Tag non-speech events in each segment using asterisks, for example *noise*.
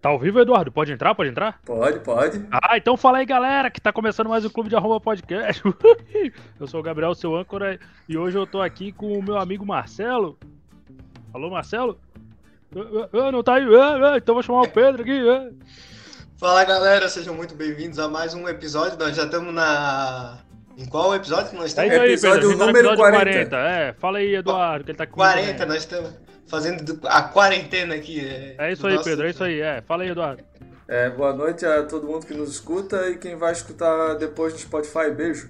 Tá ao vivo, Eduardo? Pode entrar? Pode entrar? Pode, pode. Ah, então fala aí, galera, que tá começando mais o Clube de Arroba Podcast. *laughs* eu sou o Gabriel, seu âncora, e hoje eu tô aqui com o meu amigo Marcelo. Alô, Marcelo? Ah, ah, não tá aí? Ah, então vou chamar o Pedro aqui. Fala, galera, sejam muito bem-vindos a mais um episódio. Nós já estamos na... Em qual episódio que nós É estamos? isso aí, Episódio Pedro. tá número episódio 40. É, fala aí, Eduardo, que ele tá com 40, nós estamos fazendo a quarentena aqui. É isso do aí, nosso- Pedro, é isso aí. É, fala aí, Eduardo. É, boa noite a todo mundo que nos escuta e quem vai escutar depois no Spotify. Beijo.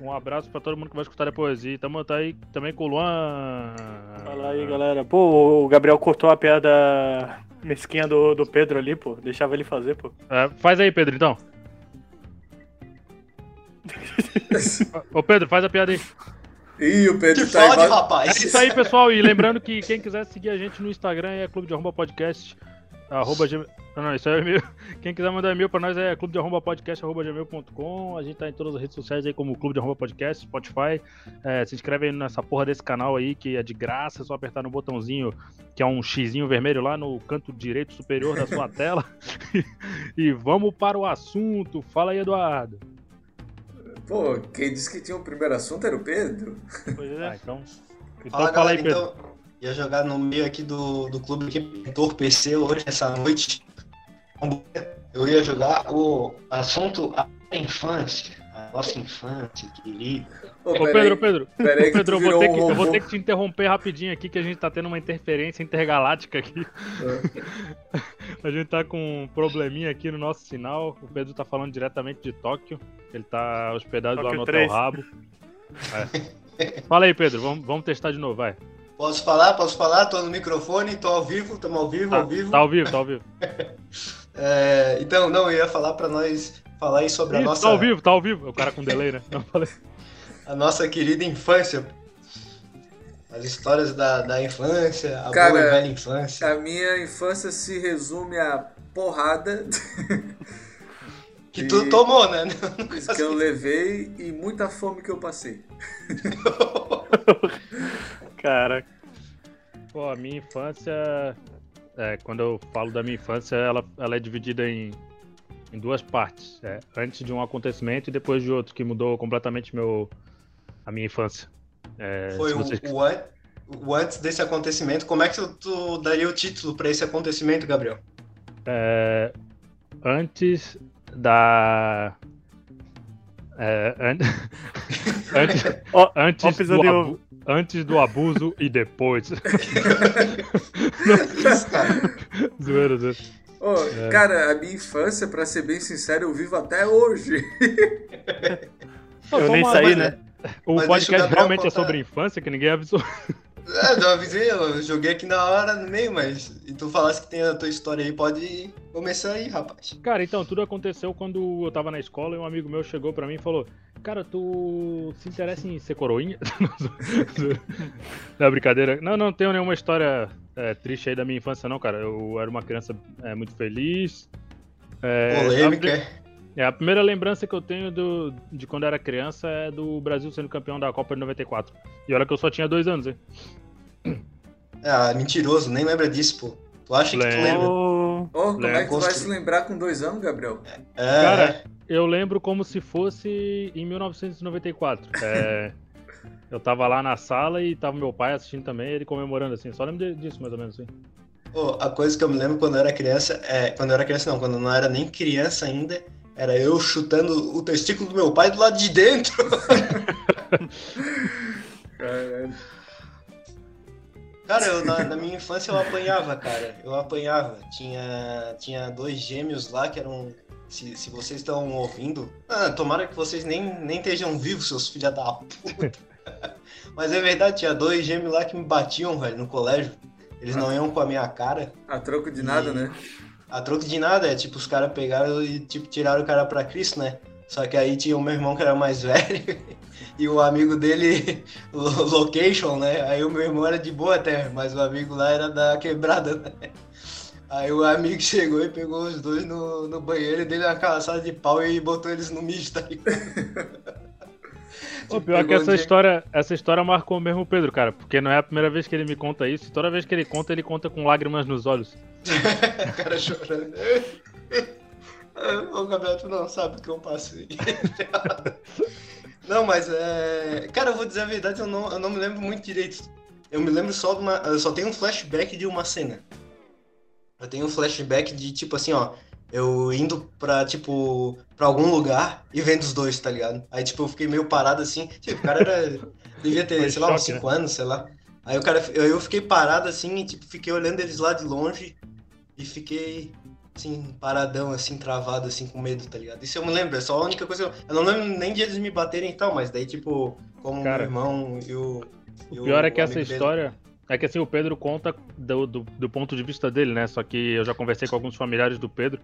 Um abraço pra todo mundo que vai escutar depois. E tamo tá aí também com o Luan. Fala aí, galera. Pô, o Gabriel cortou a piada mesquinha do, do Pedro ali, pô. Deixava ele fazer, pô. É, faz aí, Pedro, então. *laughs* Ô, Pedro, faz a piada aí. Ih, o Pedro Que tá fode, É rapaz. isso aí, pessoal. E lembrando que quem quiser seguir a gente no Instagram é Clube de Arroba Podcast. Arroba gmail... Não, não, isso aí é e-mail. Quem quiser mandar e-mail pra nós é clube de arroba podcast arroba gmail.com. A gente tá em todas as redes sociais aí como Clube de Arroba Podcast, Spotify. É, se inscreve aí nessa porra desse canal aí que é de graça. É só apertar no botãozinho que é um xizinho vermelho lá no canto direito superior da sua *laughs* tela. *laughs* e vamos para o assunto. Fala aí, Eduardo. Pô, quem disse que tinha o primeiro assunto era o Pedro. Pois Ah, é. então. Então Fala, fala aí, Pedro. então, ia jogar no meio aqui do, do clube que entorpeceu hoje, essa noite. Eu ia jogar o assunto a infância, nossa infância, querida. Ô, Ô, Pedro, Pedro. Peraí que Pedro, eu vou, ter um que, eu vou ter que te interromper rapidinho aqui, que a gente tá tendo uma interferência intergaláctica aqui. *laughs* a gente tá com um probleminha aqui no nosso sinal. O Pedro tá falando diretamente de Tóquio. Ele tá hospedado lá Tóquio no Hotel 3. Rabo. *laughs* É. Fala aí, Pedro. Vamos, vamos testar de novo, vai. Posso falar? Posso falar? Tô no microfone, tô ao vivo, estamos ao vivo, Tá, ao vivo. tá ao vivo, tá ao vivo. *laughs* É, então, não, eu ia falar pra nós falar aí sobre a nossa, tá ao vivo, tá ao vivo. O cara com delay, né? Não, falei. *laughs* a nossa querida infância. As histórias da, da infância, a Cara, boa e velha infância. A minha infância se resume a porrada *laughs* Que tu tomou, né? *laughs* que eu levei e muita fome que eu passei. Cara, Pô, a minha infância. É, quando eu falo da minha infância, ela, ela é dividida em, em duas partes. É, antes de um acontecimento e depois de outro, que mudou completamente meu, a minha infância. É, Foi vocês- o, an- o antes desse acontecimento. Como é que tu, tu daria o título pra esse acontecimento, Gabriel? é, antes da. É, an- *laughs* *laughs* antes, ó, antes, do abu-. Antes do abuso e depois. *laughs* Zoeira, zoeira. Ô, É. Cara, a minha infância, pra ser bem sincero, eu vivo até hoje. *laughs* Eu nem uma- saí, mas- né? O Mas podcast realmente é contar. sobre infância, que ninguém avisou. É, eu avisei, eu joguei aqui na hora, no meio, mas. E tu falasse que tem a tua história aí, pode começar aí, rapaz. Cara, então, tudo aconteceu quando eu tava na escola e um amigo meu chegou pra mim e falou: Cara, tu se interessa em ser coroinha? *laughs* não, brincadeira. Não, não tenho nenhuma história é, triste aí da minha infância, não, cara. Eu era uma criança é, muito feliz. É, Polêmica, a, é. a primeira lembrança que eu tenho do, de quando eu era criança é do Brasil sendo campeão da Copa de 94. E olha que eu só tinha dois anos, hein? Ah, mentiroso, nem lembra disso, pô. Tu acha que tu lembra? Ô, como é que tu vai se lembrar com dois anos, Gabriel? É, Cara, é. Eu lembro como se fosse em 1994. É, *laughs* eu tava lá na sala e tava meu pai assistindo também, ele comemorando assim. Só lembro disso, mais ou menos assim. Pô, a coisa que eu me lembro quando eu era criança, é, quando eu era criança não, quando eu não era nem criança ainda, era eu chutando o testículo do meu pai do lado de dentro. *laughs* Caralho. Cara, eu, na, na minha infância eu apanhava, cara. Eu apanhava. Tinha, tinha dois gêmeos lá que eram. Se, se vocês estão ouvindo. Ah, tomara que vocês nem, nem estejam vivos, seus filha da puta. *laughs* Mas é verdade, tinha dois gêmeos lá que me batiam, velho, no colégio. Eles não iam com a minha cara. A troco de nada, E- né? A troco de nada, é tipo, os caras pegaram e tipo, tiraram o cara pra Cristo, né? Só que aí tinha o meu irmão que era mais *laughs* velho e o amigo dele, *laughs* Location, né? Aí o meu irmão era de boa até, mas o amigo lá era da quebrada, né? Aí o amigo *laughs* chegou e pegou os dois no, no banheiro e deu uma caçada de pau e botou eles no misto, tá ligado? *laughs* O pior que essa história, essa história marcou mesmo o Pedro, cara. Porque não é a primeira vez que ele me conta isso. Toda vez que ele conta, ele conta com lágrimas nos olhos. o cara chorando. Ô, Gabriel, tu não sabe o que eu passo aí. Não, mas é. Cara, eu vou dizer a verdade, eu não, eu não me lembro muito direito. Eu me lembro só de uma. Eu só tenho um flashback de uma cena. Eu tenho um flashback de tipo assim, ó. Eu indo pra, tipo, pra algum lugar e vendo os dois, tá ligado? Aí, tipo, eu fiquei meio parado assim. Tipo, o cara era. *laughs* Devia ter, Foi sei lá, uns choque, 5 anos, sei lá. Aí o cara. Eu, eu fiquei parado assim e, tipo, fiquei olhando eles lá de longe e fiquei. Assim, paradão, assim, travado, assim, com medo, tá ligado? Isso eu me lembro, é só a única coisa. que Eu, eu não lembro nem de eles me baterem e tal, mas daí, tipo, como Cara, meu irmão e o. e O pior é que o essa história. É que assim, o Pedro conta do, do, do ponto de vista dele, né? Só que eu já conversei com alguns familiares do Pedro.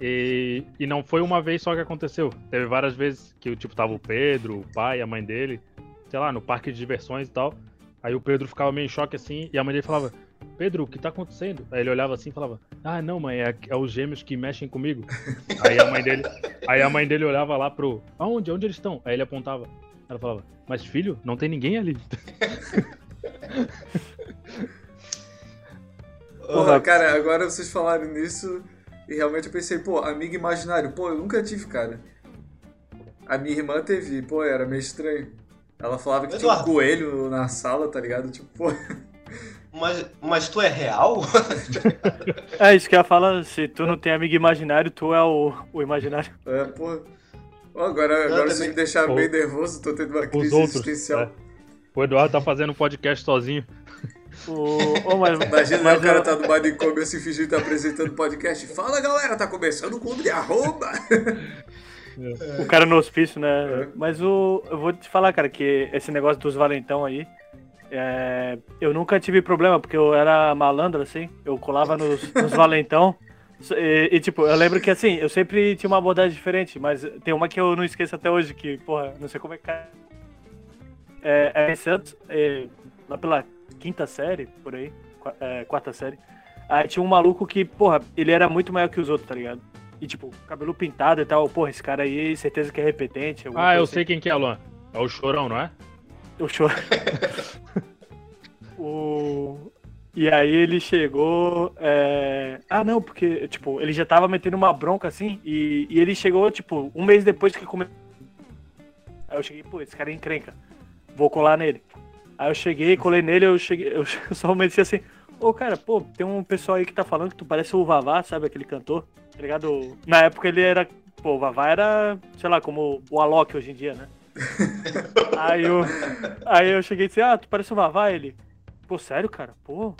E, e não foi uma vez só que aconteceu. Teve várias vezes que tipo, tava o Pedro, o pai, a mãe dele, sei lá, no parque de diversões e tal. Aí o Pedro ficava meio em choque assim, e a mãe dele falava, Pedro, o que tá acontecendo? Aí ele olhava assim e falava, ah, não, mãe, é, é os gêmeos que mexem comigo. *laughs* aí a mãe dele. Aí a mãe dele olhava lá pro. Aonde? Onde eles estão? Aí ele apontava. Ela falava, mas filho, não tem ninguém ali. *laughs* Ô, cara, agora vocês falaram nisso e realmente eu pensei, pô, amigo imaginário, pô, eu nunca tive, cara. A minha irmã teve, pô, era meio estranho. Ela falava que tinha um Eduardo. coelho na sala, tá ligado? Tipo, pô, Mas, mas tu é real? *laughs* É isso que ela fala, se tu não tem amigo imaginário, tu é o, o imaginário. é, pô. Ó, agora agora também. me deixaram Pô. meio nervoso, tô tendo uma Os crise outros. existencial. é. O Eduardo tá fazendo um podcast sozinho. O, ô, mas, Imagina mas o cara eu- tá no manicômio assim, fingindo que tá apresentando podcast. Fala galera, tá começando o clube de arroba. o cara no hospício, né? É. Mas o, eu vou te falar, cara, que esse negócio dos valentão aí, é, eu nunca tive problema, porque eu era malandro, assim, eu colava nos, nos *laughs* valentão. E, e, tipo, eu lembro que assim, eu sempre tinha uma abordagem diferente, mas tem uma que eu não esqueço até hoje, que, porra, não sei como é que é. É, é em Santos, é, lá pela quinta série, por aí, é, quarta série. Aí tinha um maluco que, porra, ele era muito maior que os outros, tá ligado? E tipo, cabelo pintado e tal, porra, esse cara aí, certeza que é repetente. Ah, eu coisa sei quem que é, Luan. É o Chorão, não é? O choro. *laughs* o... E aí ele chegou. é, Ah, não, porque, tipo, ele já tava metendo uma bronca assim, e, e ele chegou, tipo, um mês depois que começou. Aí eu cheguei, pô, esse cara é encrenca. Vou colar nele. Aí eu cheguei, colei nele, eu cheguei, eu *laughs* só comecei assim, ô cara, pô, tem um pessoal aí que tá falando que tu parece o Vavá, sabe, aquele cantor, tá ligado? Na época ele era. Pô, o Vavá era, sei lá, como o Alok hoje em dia, né? *laughs* aí, eu, aí eu cheguei e disse, ah, tu parece o Vavá, ele. Pô, sério, cara? Pô.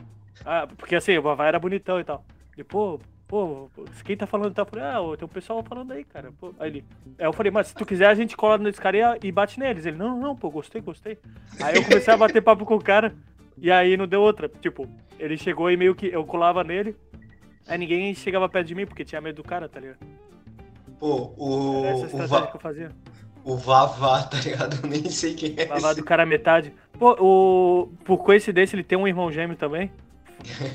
Ah, porque assim, o Vavá era bonitão e tal. Ele, pô, pô, quem tá falando e tal? Eu falei, ah, tem um pessoal falando aí, cara. Pô. Aí ele. Aí eu falei, mas se tu quiser, a gente cola nesse cara e, bate neles. Ele, não, não, pô, gostei, gostei. Aí eu comecei a bater papo com o cara. E aí não deu outra. Tipo, ele chegou e meio que eu colava nele. Aí ninguém chegava perto de mim porque tinha medo do cara, tá ligado? Pô, o, Era essa o, estratégia que eu fazia. O Vavá, tá ligado? Eu *laughs* nem sei quem é. Lavar esse. do cara metade. Pô, o... por coincidência, ele tem um irmão gêmeo também.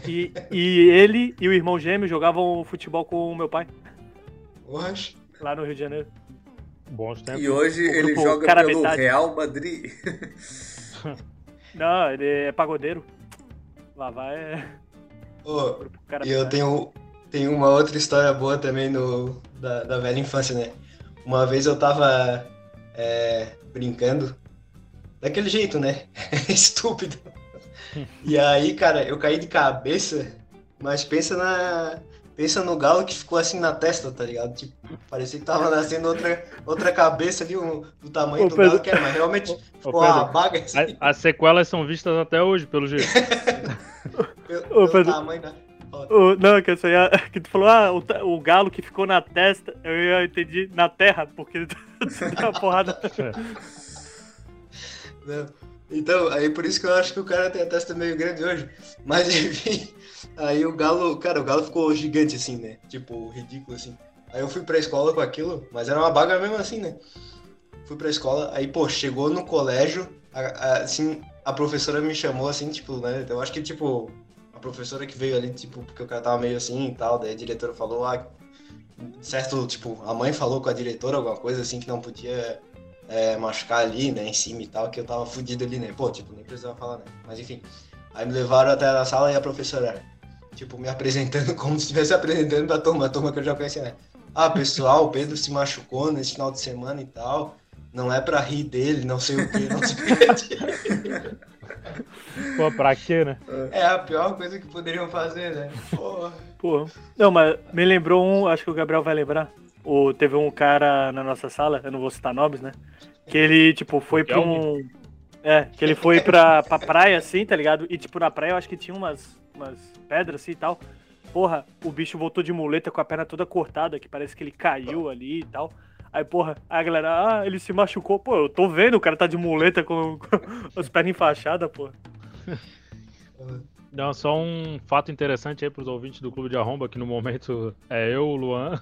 E, *laughs* e ele e o irmão gêmeo jogavam futebol com o meu pai, Oxe. lá no Rio de Janeiro. Bons tempos. E hoje O ele joga Cara pelo Metade. Real Madrid. *laughs* Não, ele é pagodeiro. Lavar é cara E eu tenho, tenho uma outra história boa também no, da, da velha infância, né? Uma vez eu tava é, brincando, daquele jeito, né? *laughs* Estúpido. E aí, cara, eu caí de cabeça, mas pensa na. Pensa no galo que ficou assim na testa, tá ligado? Tipo, parecia que tava nascendo outra, outra cabeça ali, um, do tamanho Ô, do Pedro. galo que era, mas realmente Ô, ficou uma Pedro, baga assim, a- as sequelas são vistas até hoje, pelo jeito. *laughs* pelo, Ô, pelo tamanho da. O- não, que, eu ia, *laughs* que tu falou, ah, o, o galo que ficou na testa, eu ia entendi na terra, porque *laughs* deu uma porrada. Não. Então, aí por isso que eu acho que o cara tem a testa meio grande hoje. Mas *laughs* enfim, aí o galo, cara, o galo ficou gigante assim, né? Tipo, ridículo assim. Aí eu fui pra escola com aquilo, mas era uma baga mesmo assim, né? Fui pra escola, aí, pô, chegou no colégio, assim, a professora me chamou assim, tipo, né? Eu acho que, tipo, a professora que veio ali, tipo, porque o cara tava meio assim e tal, daí a diretora falou, ah, certo, tipo, a mãe falou com a diretora alguma coisa assim que não podia é, machucar ali, né, em cima e tal, que eu tava fudido ali, né? Pô, tipo, nem precisava falar, né? Mas enfim. Aí me levaram até a sala e a professora, tipo, me apresentando *laughs* como se estivesse apresentando pra turma, a turma que eu já conhecia, né? Ah, pessoal, o Pedro se machucou nesse final de semana e tal. Não é pra rir dele, não sei o que, não sei o que. *laughs* Pô, pra quê, né? É a pior coisa que poderiam fazer, né? Porra. Pô. Não, mas me lembrou um, acho que o Gabriel vai lembrar. O, teve um cara na nossa sala, eu não vou citar nomes, né? Que ele, tipo, foi pra um. É, que ele foi pra, pra praia, assim, tá ligado? E, tipo, na praia eu acho que tinha umas, umas pedras assim e tal. Porra, o bicho voltou de muleta com a perna toda cortada, que parece que ele caiu ali e tal. Aí, porra, a galera, ah, ele se machucou. Pô, eu tô vendo, o cara tá de muleta com, *laughs* com as pernas enfaixadas, pô. Não, só um fato interessante aí pros ouvintes do Clube de Arromba, que no momento é eu, o Luan,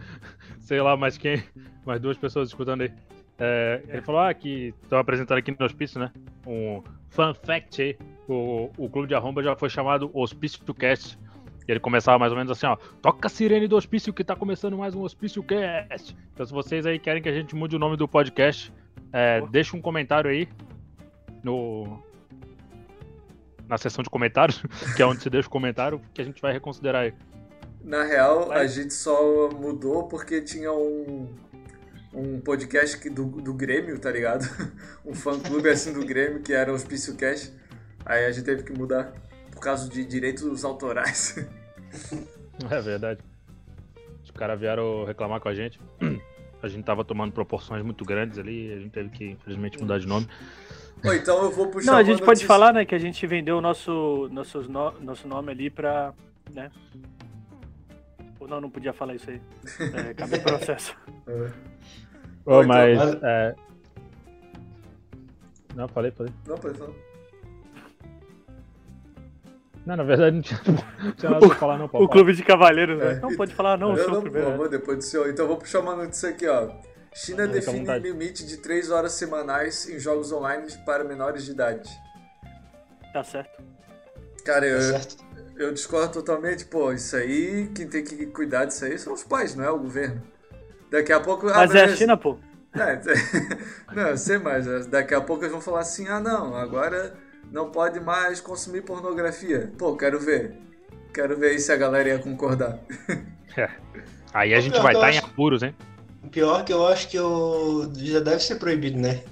*laughs* sei lá mais quem, mais duas pessoas escutando aí. É, ele falou ah, que estão apresentando aqui no hospício, né? Um fun fact aí. O, o Clube de Arromba já foi chamado Hospício Cast. E ele começava mais ou menos assim, ó. Toca a sirene do hospício que tá começando mais um Hospício Cast. Então se vocês aí querem que a gente mude o nome do podcast, é, deixa um comentário aí no, na seção de comentários, *laughs* que é onde você deixa o comentário, que a gente vai reconsiderar aí. Na real, Vai. a gente só mudou porque tinha um, um podcast que do, do Grêmio, tá ligado? *laughs* Um fã-clube assim do Grêmio, que era o Hospício Cash. Aí a gente teve que mudar por causa de direitos autorais. *laughs* É verdade. Os caras vieram reclamar com a gente. *clears throat* A gente tava tomando proporções muito grandes ali, a gente teve que, infelizmente, mudar de nome. Bom, então eu vou puxar Não, a gente pode notícia- falar, né, que a gente vendeu o nosso, nossos no- nosso nome ali pra. né? Ou não, não podia falar isso aí. É, cabe *laughs* processo. É. Ô, então, mas. mas- é, Não, falei, falei. Não, pode falar. Não, na verdade não tinha, *laughs* não tinha nada pra falar, não, pode O clube de cavalheiros, né? É. Não, pode falar, não, o eu senhor não, primeiro. por né? favor, depois do senhor. Então eu vou puxar uma notícia aqui, ó. China à define limite de 3 horas semanais em jogos online para menores de idade. Tá certo. Cara, eu, Tá certo? eu discordo totalmente. Pô, isso aí, quem tem que cuidar disso aí são os pais, não é o governo. Daqui a pouco. ah, Mas é a. China, pô. É, *laughs* não, eu sei mais. é, Daqui a pouco eles vão falar assim: ah, não, agora não pode mais consumir pornografia. Pô, quero ver. Quero ver aí se a galera ia concordar. Aí a gente Pior vai estar em acho- apuros, hein? Pior que eu acho que eu... já deve ser proibido, né?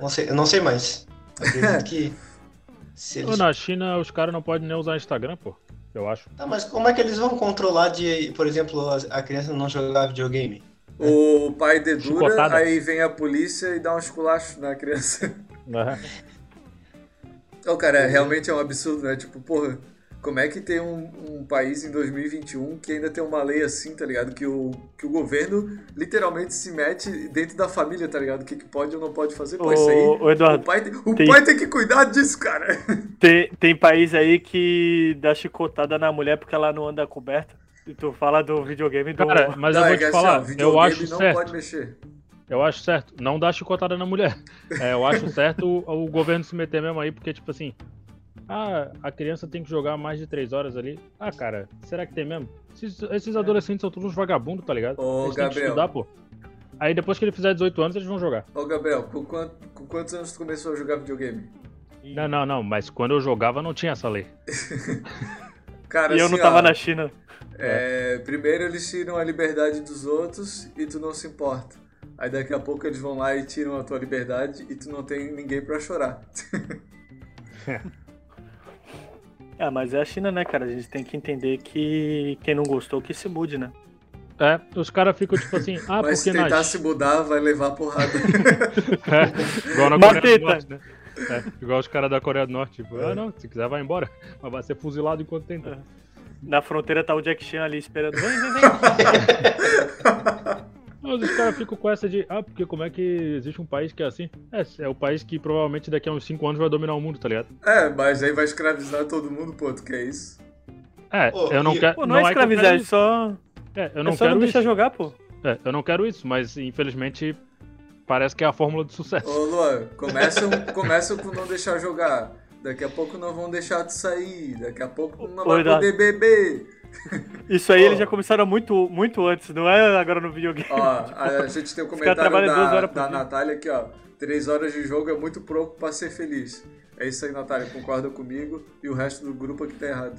Não sei, eu não sei mais. Acredito que. Se *laughs* eles... Na China os caras não podem nem usar Instagram, pô. Eu acho. Tá, mas como é que eles vão controlar de, por exemplo, a, criança não jogar videogame? O pai dedura, Chicotada. aí vem a polícia e dá um esculacho na criança. *laughs* Né? Ô, cara, realmente é um absurdo, né? Tipo, porra, como é que tem um, um país em 2021 que ainda tem uma lei assim, tá ligado? Que o, que o governo literalmente se mete dentro da família, tá ligado? O que, que pode ou não pode fazer. Pô, isso aí. Ô, O Eduardo, pai, tem, o tem- pai tem que cuidar disso, cara. *laughs* tem, tem país aí que dá chicotada na mulher porque ela não anda coberta. E tu fala do videogame do. Cara, mas eu Não, vou é te assim, ó, falar, eu videogame acho não certo. pode mexer. Eu acho certo. Não dá chicotada na mulher. *laughs* É, eu acho certo o, o governo se meter mesmo aí, porque, tipo assim. Ah, a criança tem que jogar mais de três horas ali. Ah, cara, será que tem mesmo? Esses, esses adolescentes são todos uns vagabundos, tá ligado? Ô, eles têm que Gabriel. estudar, pô. Aí depois que ele fizer 18 anos, eles vão jogar. Ô, Gabriel, com, quant- com quantos anos tu começou a jogar videogame? Não, não, não, mas quando eu jogava não tinha essa lei. *laughs* Cara, E eu assim, não tava ó, na China. é, primeiro eles tiram a liberdade dos outros e tu não se importa. Aí daqui a pouco eles vão lá e tiram a tua liberdade e tu não tem ninguém pra chorar. *laughs* É, mas é a China, né, cara? A gente tem que entender que quem não gostou que se mude, né? É, os caras ficam tipo assim, ah, Mas se porque tentar na se mudar, vai levar porrada. *laughs* É, igual na Mateta. Coreia do Norte, né? É, igual os caras da Coreia do Norte, tipo, ah não, se quiser vai embora, *laughs* mas vai ser fuzilado enquanto tenta. Na fronteira tá o Jack Chan ali esperando. Vem, vem, vem. Mas os caras ficam com essa de, ah, porque como é que existe um país que é assim? É, é o país que provavelmente daqui a uns 5 anos vai dominar o mundo, tá ligado? é, mas aí vai escravizar todo mundo, pô, tu quer isso? É, Pô, eu não e- quero. Pô, não, é que eu quero escravizar, é só. É, eu não é só quero não deixar isso. jogar, pô. É, eu não quero isso, mas infelizmente parece que é a fórmula do sucesso. Ô, Luan, começam, começam com não deixar jogar. Daqui a pouco não vão deixar de sair. Daqui a pouco não vai poder beber. Isso aí Ó. eles já começaram muito, muito antes, não é agora no videogame. Ó, *laughs* a gente tem um comentário da, da. Natália aqui, ó. Três horas de jogo é muito pouco pra ser feliz. É isso aí, Natália. Concorda comigo e o resto do grupo aqui tá errado.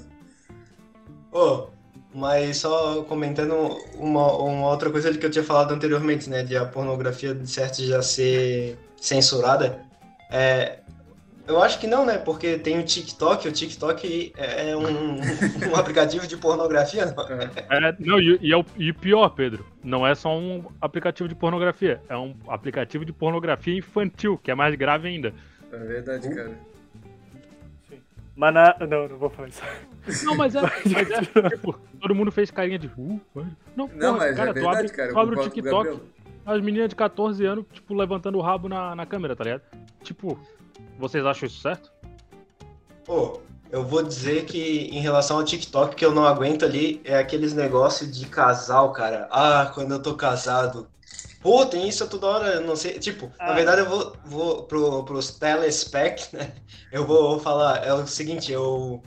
Ô, mas só comentando uma, uma outra coisa que eu tinha falado anteriormente, né? De a pornografia de certo já ser censurada. É, eu acho que não, né? Porque tem o TikTok, o TikTok é um, um *laughs* aplicativo de pornografia, não? É, É, não, e, e é o e pior, Pedro, não é só um aplicativo de pornografia, é um aplicativo de pornografia infantil, que é mais grave ainda. é verdade, cara. Mas na... Não, não vou falar isso. Não, mas é, *laughs* mas é tipo, todo mundo fez carinha de. Uh, não, Não, porra, mas cara, é tu verdade, abre, cara. tu abre o TikTok, as meninas de 14 anos, tipo, levantando o rabo na, na câmera, tá ligado? Tipo, vocês acham isso certo? Pô, eu vou dizer que em relação ao TikTok, que eu não aguento ali é aqueles negócios de casal, cara. Ah, quando eu tô casado. Pô, tem isso toda hora, eu não sei. Tipo, na Ah. verdade eu vou, vou pro, pros telespec, né? Eu vou falar, é o seguinte, eu,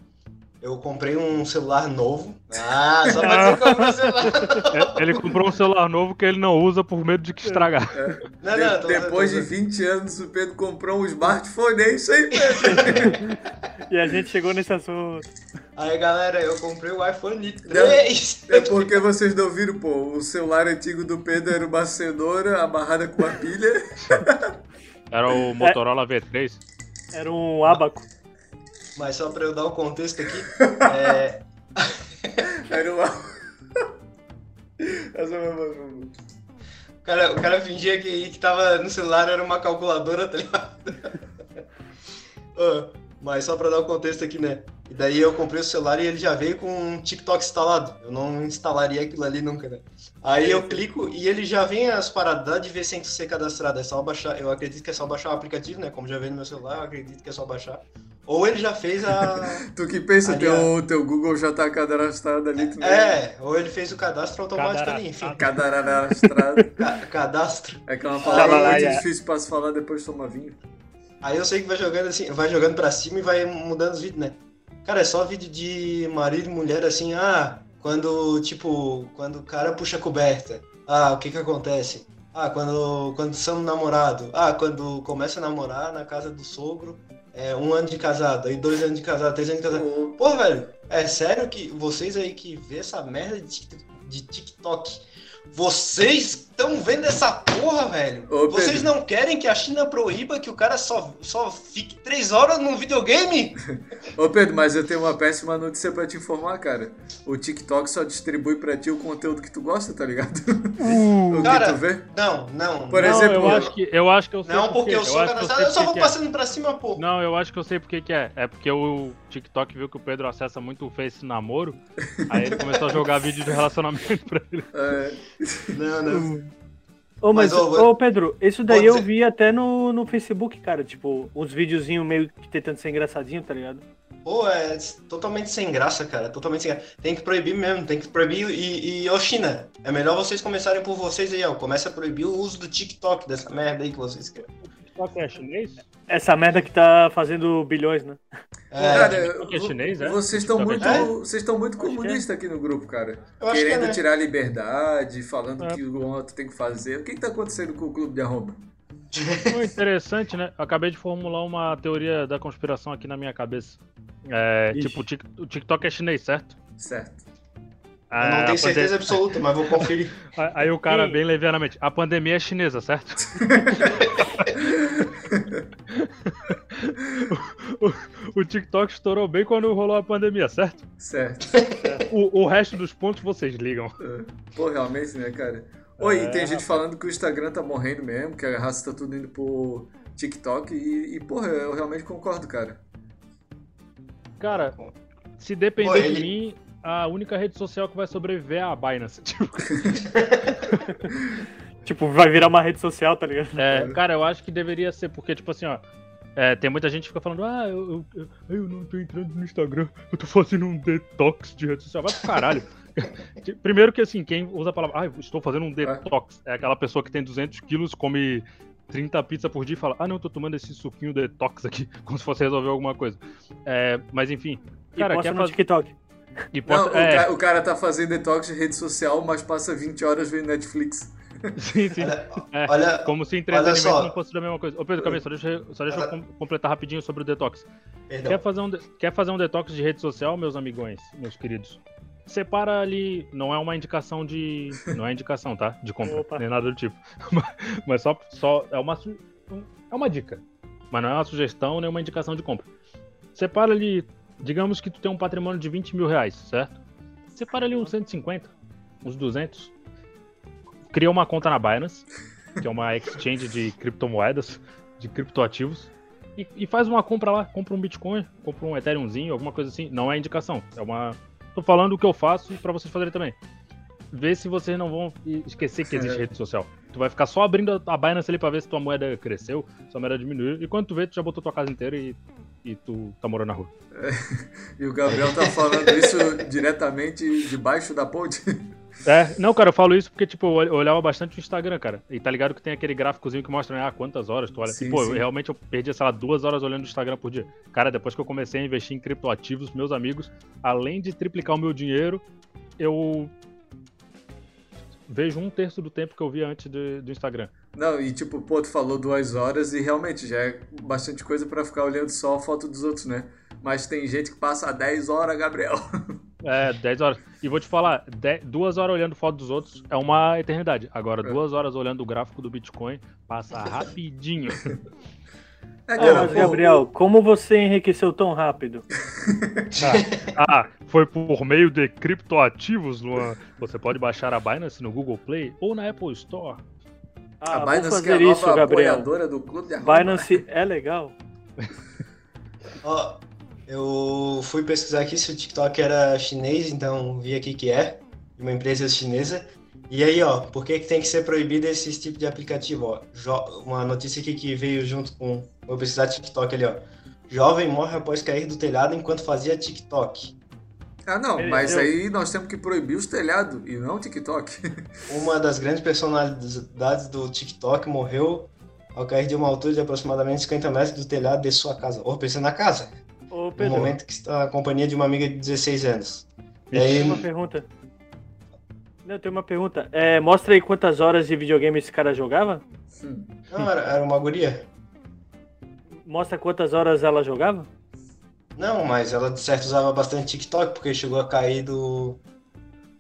eu comprei um celular novo. Ah, só pra dizer que eu comprei um celular. *laughs* É, Ele comprou um celular novo que ele não usa por medo de que estragar. Não, De- não, tô- depois tô- de 20 anos, o Pedro comprou um smartphone. É isso aí, Pedro. *laughs* E a gente chegou nesse assunto. Aí, galera, eu comprei o iPhone 3. É *laughs* porque vocês não viram, pô. O celular antigo do Pedro era uma cenoura amarrada com uma pilha. Era o Motorola V3. Era um abaco. Mas só pra eu dar o contexto aqui, *laughs* é, Era uma. Essa. O cara, o cara fingia que, que tava no celular era uma calculadora, tá ligado? *laughs* Mas só pra dar o contexto aqui, né? E daí eu comprei o celular e ele já veio com um TikTok instalado. Eu não instalaria aquilo ali nunca, né? Aí eu clico e ele já vem as paradas de ver sem ser cadastrado. É só baixar. Eu acredito que é só baixar o aplicativo, né? Como já veio no meu celular, eu acredito que é só baixar. Ou ele já fez a. *laughs* Tu que pensa, Ali, teu, teu Google já tá cadastrado ali, tu não É, ou ele fez o cadastro automático ali, enfim. Cadastrado. *laughs* Ca- cadastro. É que é uma palavra muito difícil pra se falar depois de tomar vinho. Aí eu sei que vai jogando assim, vai jogando pra cima e vai mudando os vídeos, né? Cara, é só vídeo de marido e mulher assim, ah, quando, tipo, quando o cara puxa a coberta, ah, o que que acontece? Ah, quando, quando são namorado, ah, quando começa a namorar na casa do sogro, é um ano de casado, aí dois anos de casado, três anos de casado. Pô, Pô, velho, é sério que vocês aí que vê essa merda de, de TikTok, vocês estão vendo essa porra, velho? Ô, vocês não querem que a China proíba que o cara só, só fique três horas num videogame? *laughs* Ô Pedro, mas eu tenho uma péssima notícia pra te informar, cara. O TikTok só distribui pra ti o conteúdo que tu gosta, tá ligado? *laughs* o Cara, que tu vê? Não, não. Por não, exemplo, eu acho que eu acho que eu sei Não, por porque eu sou cadastrado, sei eu só vou que que é. passando pra cima, pô. Não, eu acho que eu sei por que que é. É porque o TikTok viu que o Pedro acessa muito o Face namoro, aí ele começou a jogar vídeo de relacionamento pra ele. É, Não, não. Ô, mas, Mas, ô, ô, Pedro, isso daí eu vi até no, no Facebook, cara. Tipo, uns videozinhos meio que tentando ser engraçadinho, tá ligado? Pô, é totalmente sem graça, cara. Totalmente sem graça. Tem que proibir mesmo, tem que proibir. E, e ô, China, é melhor vocês começarem por vocês aí, ó. Começa a proibir o uso do TikTok, dessa merda aí que vocês querem. TikTok é chinês? Essa merda que tá fazendo bilhões, né? É, cara, TikTok é vo- chinês, é? vocês estão TikTok muito, é vocês estão muito que é. comunistas aqui no grupo, cara. eu acho que é, Querendo né? tirar a liberdade, falando É. que o outro tem que fazer. O que que tá acontecendo com o clube de arroba? *laughs* Interessante, né? Eu acabei de formular uma teoria da conspiração aqui na minha cabeça. É, tipo, o TikTok é chinês, certo? Certo. Eu É, não a tenho certeza absoluta, mas vou conferir. *laughs* Aí o cara, Sim. bem levianamente, a pandemia é chinesa, certo? *laughs* o, o- o TikTok estourou bem quando rolou a pandemia, certo? Certo. O, o resto dos pontos vocês ligam. É. Pô, realmente, né, cara? Oi, e É, tem gente falando que o Instagram tá morrendo mesmo, que a raça tá tudo indo pro TikTok e, e, porra, eu realmente concordo, cara. Cara, se depender Pô, ele- de mim, a única rede social que vai sobreviver é a Binance. *laughs* Tipo, Tipo, vai virar uma rede social, tá ligado? é, cara, eu acho que deveria ser, porque, tipo assim, ó. é, tem muita gente que fica falando, ah, eu, eu, eu, não tô entrando no Instagram, eu tô fazendo um detox de rede social. Vai pro caralho. *laughs* Primeiro que, assim, quem usa a palavra, ah, eu estou fazendo um detox, é aquela pessoa que tem 200 quilos, come 30 pizzas por dia e fala, ah não, eu tô tomando esse suquinho detox aqui, *laughs* como se fosse resolver alguma coisa. É, mas enfim. Cara, e posta quer no fazer. TikTok. E Não, posta... o, é, ca- o cara tá fazendo detox de rede social, mas passa 20 horas vendo Netflix. *laughs* sim, sim. Olha, É, olha, Como se olha entretenimento só. não fosse da mesma coisa. Ô Pedro, calma aí, só deixa, eu- só deixa eu Olha- completar rapidinho sobre o detox. perdão. Quer fazer, um de- quer fazer um detox de rede social, meus amigões, meus queridos? Separa ali, não é uma indicação de. Não é indicação, tá? De compra, Opa. nem nada do tipo. *laughs* Mas só, só é, uma, um- é uma dica. Mas não é uma sugestão nem uma indicação de compra. Separa ali, digamos que tu tem um patrimônio de 20 mil reais, certo? Separa ali uns 150, uns 200. Cria uma conta na Binance, que é uma exchange de criptomoedas, de criptoativos. E, e faz uma compra lá, compra um Bitcoin, compra um Ethereumzinho, alguma coisa assim. Não é indicação, é uma. Tô falando o que eu faço pra vocês fazerem também. Vê se vocês não vão esquecer que existe rede social. Tu vai ficar só abrindo a Binance ali pra ver se tua moeda cresceu, se tua moeda diminuiu. E quando tu vê, tu já botou tua casa inteira e, e tu tá morando na rua. *laughs* E o Gabriel tá falando isso diretamente debaixo da ponte. É, não, cara, eu falo isso porque, tipo, eu ol- eu olhava bastante o Instagram, cara. E tá ligado que tem aquele gráficozinho que mostra, né, ah, quantas horas tu olha. Sim, e, pô, sim. eu, realmente eu perdi, sei lá, duas horas olhando o Instagram por dia. Cara, depois que eu comecei a investir em criptoativos, meus amigos, além de triplicar o meu dinheiro, eu vejo um terço do tempo que eu via antes do Instagram. Não, e tipo, pô, tu falou duas horas e realmente já é bastante coisa pra ficar olhando só a foto dos outros, né? Mas tem gente que passa 10 horas, Gabriel. *laughs* É, 10 horas. E vou te falar, duas horas olhando foto dos outros é uma eternidade. Agora, É. duas horas olhando o gráfico do Bitcoin passa rapidinho. É, Ah, Gabriel, como você enriqueceu tão rápido? *laughs* Ah, foi por meio de criptoativos, Luan. Você pode baixar a Binance no Google Play ou na Apple Store. A Ah, vou Binance que é a nova isso, Gabriel. apoiadora do clube de arroba. Binance é legal. *laughs* Ó, eu fui pesquisar aqui se o TikTok era chinês, então vi aqui que é, de uma empresa chinesa. E aí, ó, por que, que tem que ser proibido esse tipo de aplicativo? Ó, uma notícia aqui que veio junto com. Vou pesquisar TikTok ali, ó. Jovem morre após cair do telhado enquanto fazia TikTok. Ah, não, Ele- mas eu- aí nós temos que proibir os telhados e não o TikTok. *laughs* Uma das grandes personalidades do TikTok morreu ao cair de uma altura de aproximadamente 50 metros do telhado de sua casa. Ou pensando na casa, Ô, no Pedro, momento que está na companhia de uma amiga de 16 anos. E tem aí, uma pergunta. Não, tem uma pergunta. É, mostra aí quantas horas de videogame esse cara jogava? Hum. não, era, era uma guria. Mostra quantas horas ela jogava? Não, mas ela de certo usava bastante TikTok, porque chegou a cair do,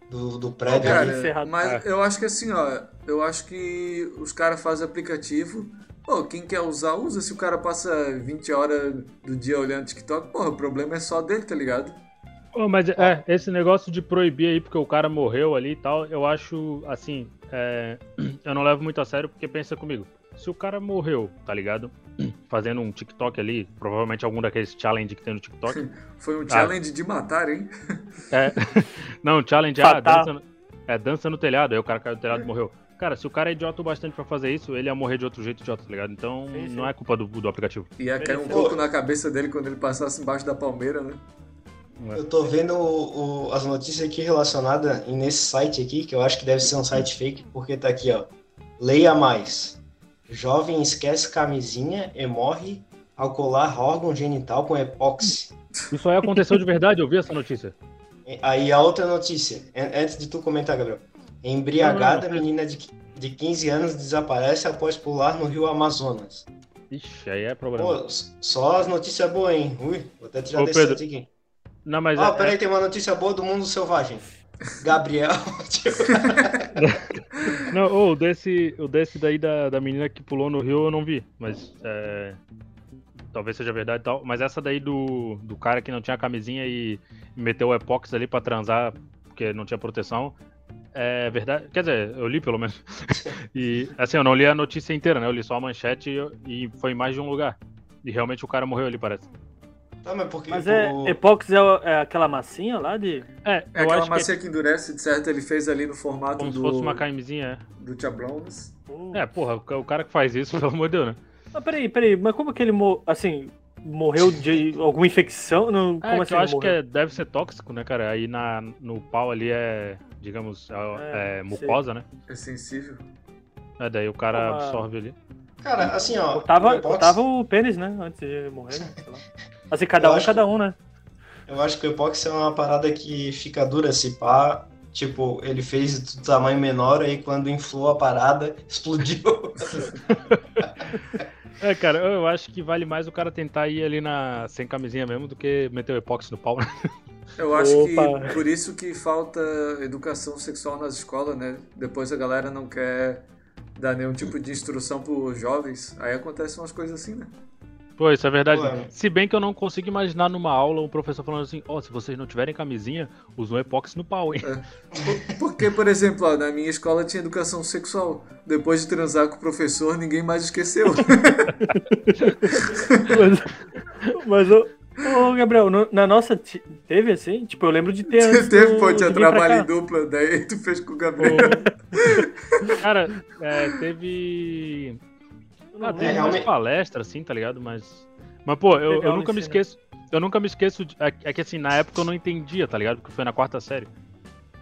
do, do prédio Cara, ali. encerrado. mas eu acho que assim, ó, eu acho que os caras fazem aplicativo. Pô, quem quer usar, usa. Se o cara passa 20 horas do dia olhando TikTok, porra, o problema é só dele, tá ligado? Ô, mas é, esse negócio de proibir aí porque o cara morreu ali e tal, eu acho, assim, é, *clears throat* eu não levo muito a sério porque pensa comigo. Se o cara morreu, tá ligado? Fazendo um TikTok ali, provavelmente algum daqueles challenge que tem no TikTok. Foi um challenge de matar, hein? É. *laughs* Não, challenge é ah, dança, no- é dança no telhado, aí o cara caiu do telhado e morreu. Cara, se o cara é idiota o bastante pra fazer isso, ele ia morrer de outro jeito idiota, tá ligado? Então Sim, sim. não é culpa do, do aplicativo. Ia cair um pouco na cabeça dele quando ele passasse embaixo da palmeira, né? Eu tô vendo o- o- as notícias aqui relacionadas nesse site aqui, que eu acho que deve ser um site fake, porque tá aqui, ó. Leia mais. Jovem esquece camisinha e morre ao colar órgão genital com epóxi. Isso aí aconteceu de verdade, eu vi essa notícia. Aí a outra notícia, an- antes de tu comentar, Gabriel. Embriagada, Não, não, não. menina de, de 15 anos desaparece após pular no rio Amazonas. Ixi, aí é problema. Pô, só as notícias boas, hein? Ui, vou até tirar Ô, desse Pedro, aqui. Não, mas Ah, é- peraí, tem uma notícia boa do mundo selvagem. Gabriel. *laughs* *laughs* Não, o desse, o desse daí da, da menina que pulou no rio eu não vi, mas é, talvez seja verdade e tal. Mas essa daí do, do cara que não tinha camisinha e meteu o epóxi ali pra transar porque não tinha proteção, é verdade. Quer dizer, eu li pelo menos. *laughs* E assim, eu não li a notícia inteira, né? Eu li só a manchete e, e foi em mais de um lugar. E realmente o cara morreu ali, parece. Tá, mas porque Mas é, o- epóxi é, é aquela massinha lá de. É, É eu aquela acho que macia que endurece, de certo, ele fez ali no é formato como se do, fosse uma camisinha. do Chablones. Uh. É, porra, o ca- o cara que faz isso, *laughs* pelo amor de Deus, né? Mas peraí, peraí, mas como que ele mo- assim, morreu de alguma infecção? Não, É, como que assim eu acho que morreu? é- deve ser tóxico, né, cara? Aí na, no pau ali é, digamos, é, É, é mucosa, né? É sensível. É, daí o cara Como a- absorve ali. Cara, assim, ó. Cortava, o Epox- cortava o pênis, né? Antes de morrer, né? Sei lá. *laughs* Assim, cada Eu um, acho cada um, né? Eu acho que o Epox é uma parada que fica dura se pá. Tipo, ele fez do tamanho menor, aí quando inflou a parada, *laughs* explodiu. *laughs* É, cara, eu acho que vale mais o cara tentar ir ali na sem camisinha mesmo do que meter o epóxi no pau, né? Eu acho Opa. que por isso que falta educação sexual nas escolas, né? Depois a galera não quer dar nenhum tipo de instrução pros jovens. Aí acontecem umas coisas assim, né? Pô, isso é verdade. Pô, é. Se bem que eu não consigo imaginar numa aula um professor falando assim, ó, se vocês não tiverem camisinha, usam epóxi no pau, hein? Porque, por exemplo, ó, na minha escola tinha educação sexual. Depois de transar com o professor, ninguém mais esqueceu. Mas, mas ô, ô, Gabriel, no- na nossa teve assim? Tipo, eu lembro de ter antes Teve, pô, tinha trabalho em dupla, daí tu fez com o Gabriel. Pô, Cara, é, teve. Ah, teve É, umas realmente- palestras, assim, tá ligado? Mas. Mas, pô, eu, eu nunca me esqueço. Eu nunca me esqueço. de- é, é que assim, na época eu não entendia, tá ligado? Porque foi na quarta série.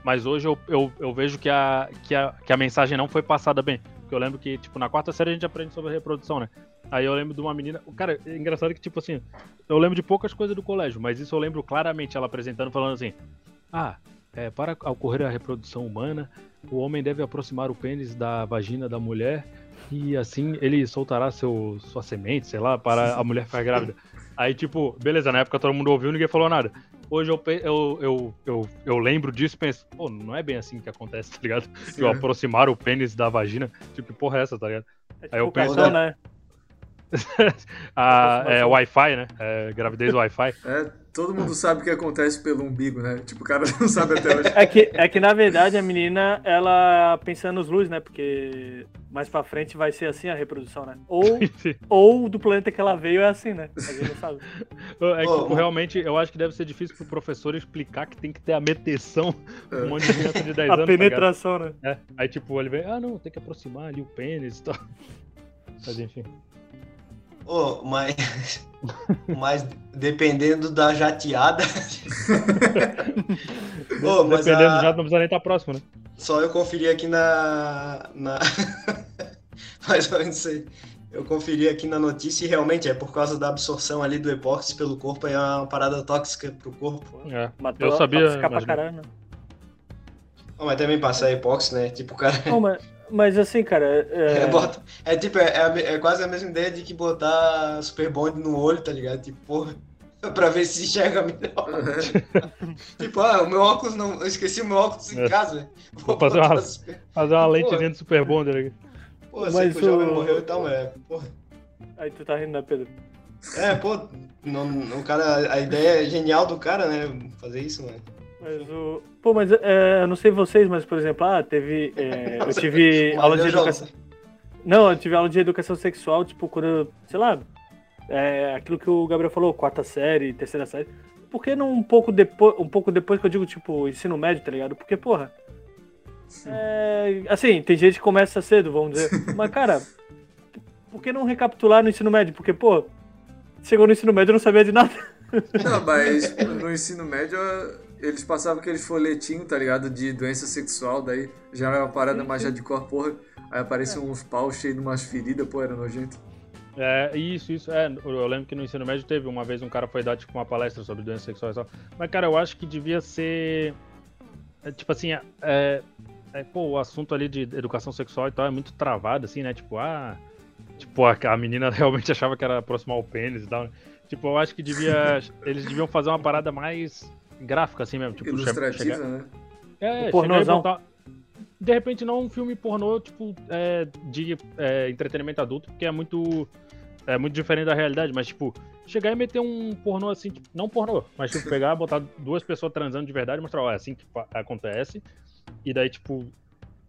Mas hoje eu, eu, eu vejo que a, que, a, que a mensagem não foi passada bem. Porque eu lembro que, tipo, na quarta série a gente aprende sobre reprodução, né? Aí eu lembro de uma menina. Cara, é engraçado que, tipo assim, eu lembro de poucas coisas do colégio, mas isso eu lembro claramente ela apresentando, falando assim: Ah, é, para ocorrer a reprodução humana, o homem deve aproximar o pênis da vagina da mulher e assim ele soltará seu, sua semente, sei lá, para a mulher ficar grávida. Aí, tipo, beleza, na época todo mundo ouviu, ninguém falou nada. Hoje eu, eu, eu, eu, eu lembro disso e penso, pô, não é bem assim que acontece, tá ligado? Que eu aproximar o pênis da vagina, tipo, que porra é essa, tá ligado? É Aí eu tipo penso- cartão, né? *laughs* A, é Aproximação. Wi-Fi, né? É, gravidez Wi-Fi. É, todo mundo sabe o que acontece pelo umbigo, né? Tipo, o cara *laughs* não sabe até hoje. É que, é que, na verdade, a menina, ela pensando nos luz, né? Porque mais pra frente vai ser assim a reprodução, né? Ou, *laughs* ou do planeta que ela veio é assim, né? A gente não sabe. É que, tipo, realmente, eu acho que deve ser difícil pro professor explicar que tem que ter a meteção É. um monte de criança de 10 A anos. tá ligado? penetração, né? É, aí tipo, ele vem, ah não, tem que aproximar ali o pênis e tal. Mas enfim. Ô, mas. *laughs* Mas dependendo da jateada. *laughs* Ô, mas Dependendo a- já, não precisa nem estar próximo, né? Só eu conferi aqui na. na... *laughs* Mais ou menos isso aí. Eu conferi aqui na notícia e realmente é por causa da absorção ali do epóxi pelo corpo, é uma parada tóxica pro corpo. É. Matou Eu sabia, pra caralho, né? Não, mas também passar epóxi, né? Tipo, o cara. Não, mas, mas assim, cara. É, É, bota- é tipo, é, é a é quase a mesma ideia de que botar super bond no olho, tá ligado? Tipo, porra, *laughs* pra ver se enxerga melhor. *laughs* tipo, ah, o meu óculos não. Eu esqueci o meu óculos em É. casa. Vou fazer uma- super- *laughs* Fazer uma lente dentro do Super Bonder aqui. Pô, sei Mas que o jovem morreu e tal, mas. é, Porra. Aí tu tá rindo, né, Pedro? É, pô, não, não- o cara, a ideia é genial do cara, né? Fazer isso, mano. Mas o. Pô, mas é, eu não sei vocês, mas, por exemplo, ah, teve. é, eu *laughs* tive aula de eu educação. Não, eu tive aula de educação sexual, tipo, quando eu, sei lá, é, aquilo que o Gabriel falou, quarta série, terceira série. Por que não um pouco depois, um pouco depois que eu digo, tipo, ensino médio, tá ligado? Porque, porra, é, assim, tem gente que começa cedo, vamos dizer. *laughs* Mas, cara, por que não recapitular no ensino médio? Porque, pô, chegou no ensino médio e não sabia de nada. Não, mas *laughs* no ensino médio eles passavam aqueles folhetinhos, tá ligado? De doença sexual, daí já era uma parada mais já de cor, porra. Aí apareciam uns paus cheios de umas feridas, pô, era nojento. É, isso, isso. É, eu lembro que no ensino médio teve uma vez um cara foi dar tipo uma palestra sobre doença sexual e tal. Mas, cara, eu acho que devia ser. é, tipo assim, é, é, pô, o assunto ali de educação sexual e tal é muito travado, assim, né? Tipo, ah. Tipo, a, a menina *laughs* realmente achava que era aproximar o pênis e tal. né? Tipo, eu acho que devia. eles deviam fazer uma parada mais gráfica, assim mesmo. Tipo, Ilustrativa, chegar- né? é, pornozão. botar- De repente não um filme pornô, tipo, é, de é, entretenimento adulto, porque é muito. É muito diferente da realidade, mas, tipo, chegar e meter um pornô assim, tipo, não pornô, mas, tipo, pegar, *laughs* botar duas pessoas transando de verdade e mostrar, ó, é assim que acontece. E daí, tipo.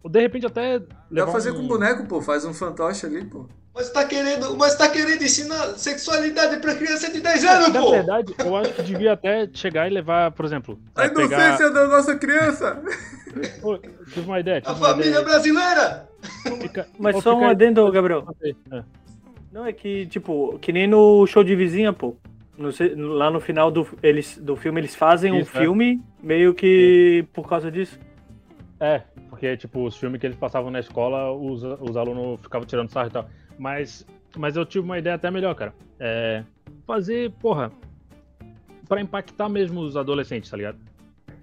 De repente até. Dá pra fazer um- com boneco, pô. Faz um fantoche ali, pô. Mas tá querendo, mas tá querendo ensinar sexualidade pra criança de 10 anos, Na pô! verdade, eu acho que devia até chegar e levar, por exemplo. A sabe, pegar... inocência da nossa criança! Pô, tive uma ideia. Tive A uma família ideia. brasileira! Fica- Mas ou só um adendo, Gabriel. É. Não, é que, tipo, que nem no show de vizinha, pô. No lá no final do, eles, do filme, eles fazem um Isso, é. filme meio que por causa disso. É, porque, tipo, os filmes que eles passavam na escola, os, os alunos ficavam tirando sarro e tal. Mas, mas eu tive uma ideia até melhor, cara. É fazer, porra, pra impactar mesmo os adolescentes, tá ligado?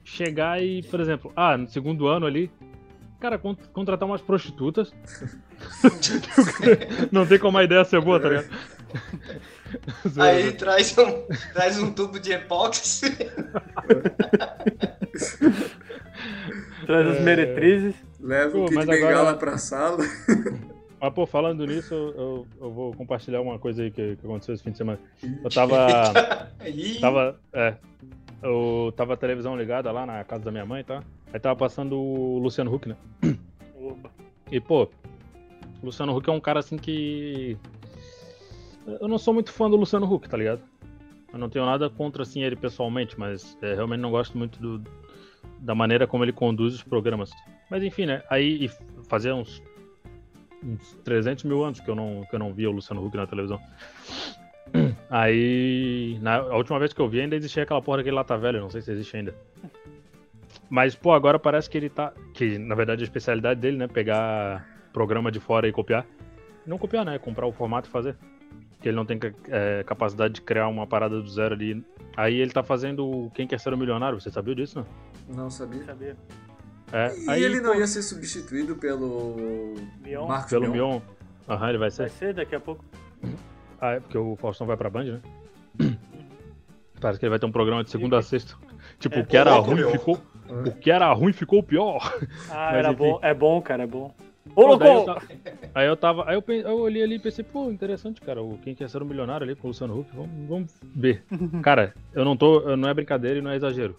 Chegar e, por exemplo, ah, no segundo ano ali, cara, con- contratar umas prostitutas. *laughs* Não tem como a ideia ser boa, tá ligado? *laughs* Aí traz um, traz um tubo de epóxi. *laughs* Traz as meretrizes. Leva Pô, o Kid mas Bengala agora- pra sala. Mas, pô, falando nisso, eu, eu vou compartilhar uma coisa aí que, que aconteceu esse fim de semana. Eu tava. Tava. É. Eu tava a televisão ligada lá na casa da minha mãe, tá? Aí tava passando o Luciano Huck, né? Opa. E, pô, o Luciano Huck é um cara assim que. Eu não sou muito fã do Luciano Huck, tá ligado? Eu não tenho nada contra assim ele pessoalmente, mas é, realmente não gosto muito do, da maneira como ele conduz os programas. Mas enfim, né? Aí fazia uns, uns 300 mil anos que eu não, que eu não via o Luciano Huck na televisão. *clears throat* Aí, na, a última vez que eu vi ainda existia aquela porra daquele lata velho, não sei se existe ainda. Mas, pô, agora parece que ele tá. Que na verdade a especialidade dele, né? Pegar programa de fora e copiar. Não copiar, né? Comprar o formato e fazer. Que ele não tem é, capacidade de criar uma parada do zero ali. Aí ele tá fazendo o Quem Quer Ser o Milionário, você sabia disso, não? Não sabia. Sabia? É, E aí, ele não pô, ia ser substituído pelo Mion. Marcos Pelo Mion? Aham, ele vai Vai ser. ser daqui a pouco. Ah, é porque o Faustão vai pra Band, né? *clears throat* Parece que ele vai ter um programa de segunda a sexta. Tipo, É, o que era ruim meu. ficou. O que era ruim ficou pior. Ah, Mas era enfim. bom. É bom, cara, é bom. Ô, eu louco! Aí eu tava. Aí eu, eu olhei ali e pensei, pô, interessante, cara. O Quem Quer Ser o Milionário ali com o Luciano Huck. Vamos, vamos ver. *laughs* Cara, eu não tô. Não é brincadeira e não é exagero.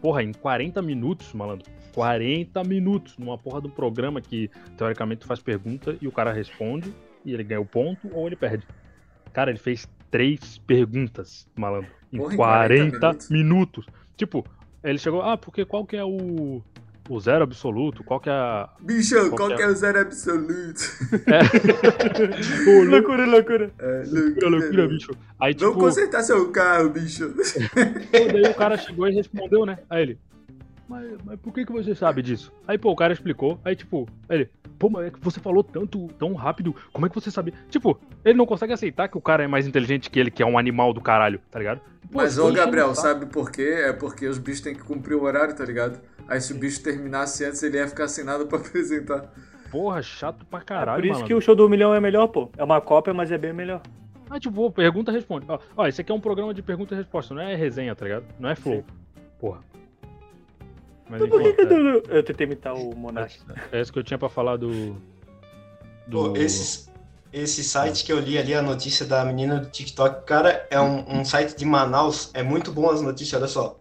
Porra, em 40 minutos, malandro. 40 minutos numa porra de um programa que, teoricamente, tu faz pergunta e o cara responde e ele ganha o ponto ou ele perde. Cara, ele fez três perguntas, malandro. Em Porra, em 40, 40 minutos. minutos. Tipo, ele chegou, ah, porque qual que é o. O zero absoluto? Qual que é a. Bicho, qual Qualquer- que é o zero absoluto? *laughs* Ô, louco, Loucura, loucura. É, loucura, loucura, bicho. Aí, tipo, Vamos consertar seu carro, bicho. pô, daí o cara chegou e respondeu, né? Aí ele, mas, mas por que, que você sabe disso? Aí, pô, o cara explicou. Aí, tipo, ele, pô, mas é que você falou tanto, tão rápido, como é que você sabia? Tipo, ele não consegue aceitar que o cara é mais inteligente que ele, que é um animal do caralho, tá ligado? Pô, Mas, ô Gabriel, sabe por quê? É porque os bichos têm que cumprir o horário, tá ligado? Aí se o bicho terminasse antes, ele ia ficar sem nada pra *laughs* apresentar. Porra, chato pra É caralho, por isso malandro. que o show do milhão é melhor, pô. É uma cópia, mas é bem melhor. Ah, tipo, pergunta responde. Ó, ó, esse aqui é um programa de pergunta e resposta, não é resenha, tá ligado? Não é flow. Porra. Mas Mas por que eu, eu tentei imitar o Monark? é isso que eu tinha pra falar do. do... Pô, esse, esse site que eu li ali, a notícia da menina do TikTok, cara, é um, um site de Manaus, é muito bom as notícias, olha só.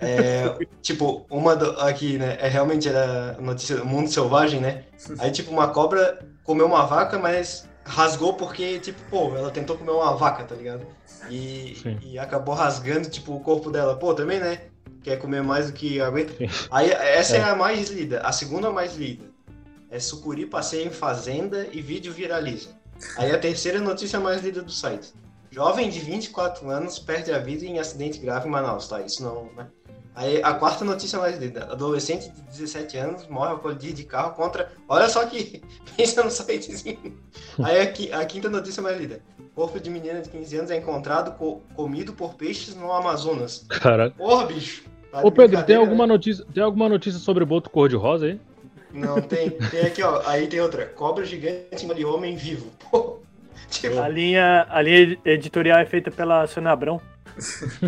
É, *laughs* tipo, uma do- aqui, né, é realmente era notícia do mundo selvagem, né? Aí, tipo, uma cobra comeu uma vaca, mas rasgou porque, tipo, pô, ela tentou comer uma vaca, tá ligado? E, e acabou rasgando, tipo, o corpo dela. Pô, também, né? Quer comer mais do que aguenta. Aí, essa é. É. a mais lida. A segunda mais lida. É Sucuri passeia em fazenda e vídeo viraliza. Aí a terceira notícia mais lida do site. Jovem de 24 anos perde a vida em acidente grave em Manaus, tá? Isso não, né? Aí a quarta notícia mais lida. Adolescente de 17 anos morre ao colidir de carro contra... Olha só que... *laughs* Pensa no sitezinho. Aí a, qui- a quinta notícia mais lida. Corpo de menina de 15 anos é encontrado co- comido por peixes no Amazonas. Caralho. Porra, bicho. Tá de Ô Pedro, tem alguma né? notícia, tem alguma notícia sobre o boto cor-de-rosa aí? Não, tem. Tem aqui, ó. Aí tem outra. Cobra gigante engole homem vivo. *laughs* Pô, tipo, A linha, a linha editorial é feita pela Sônia Abrão.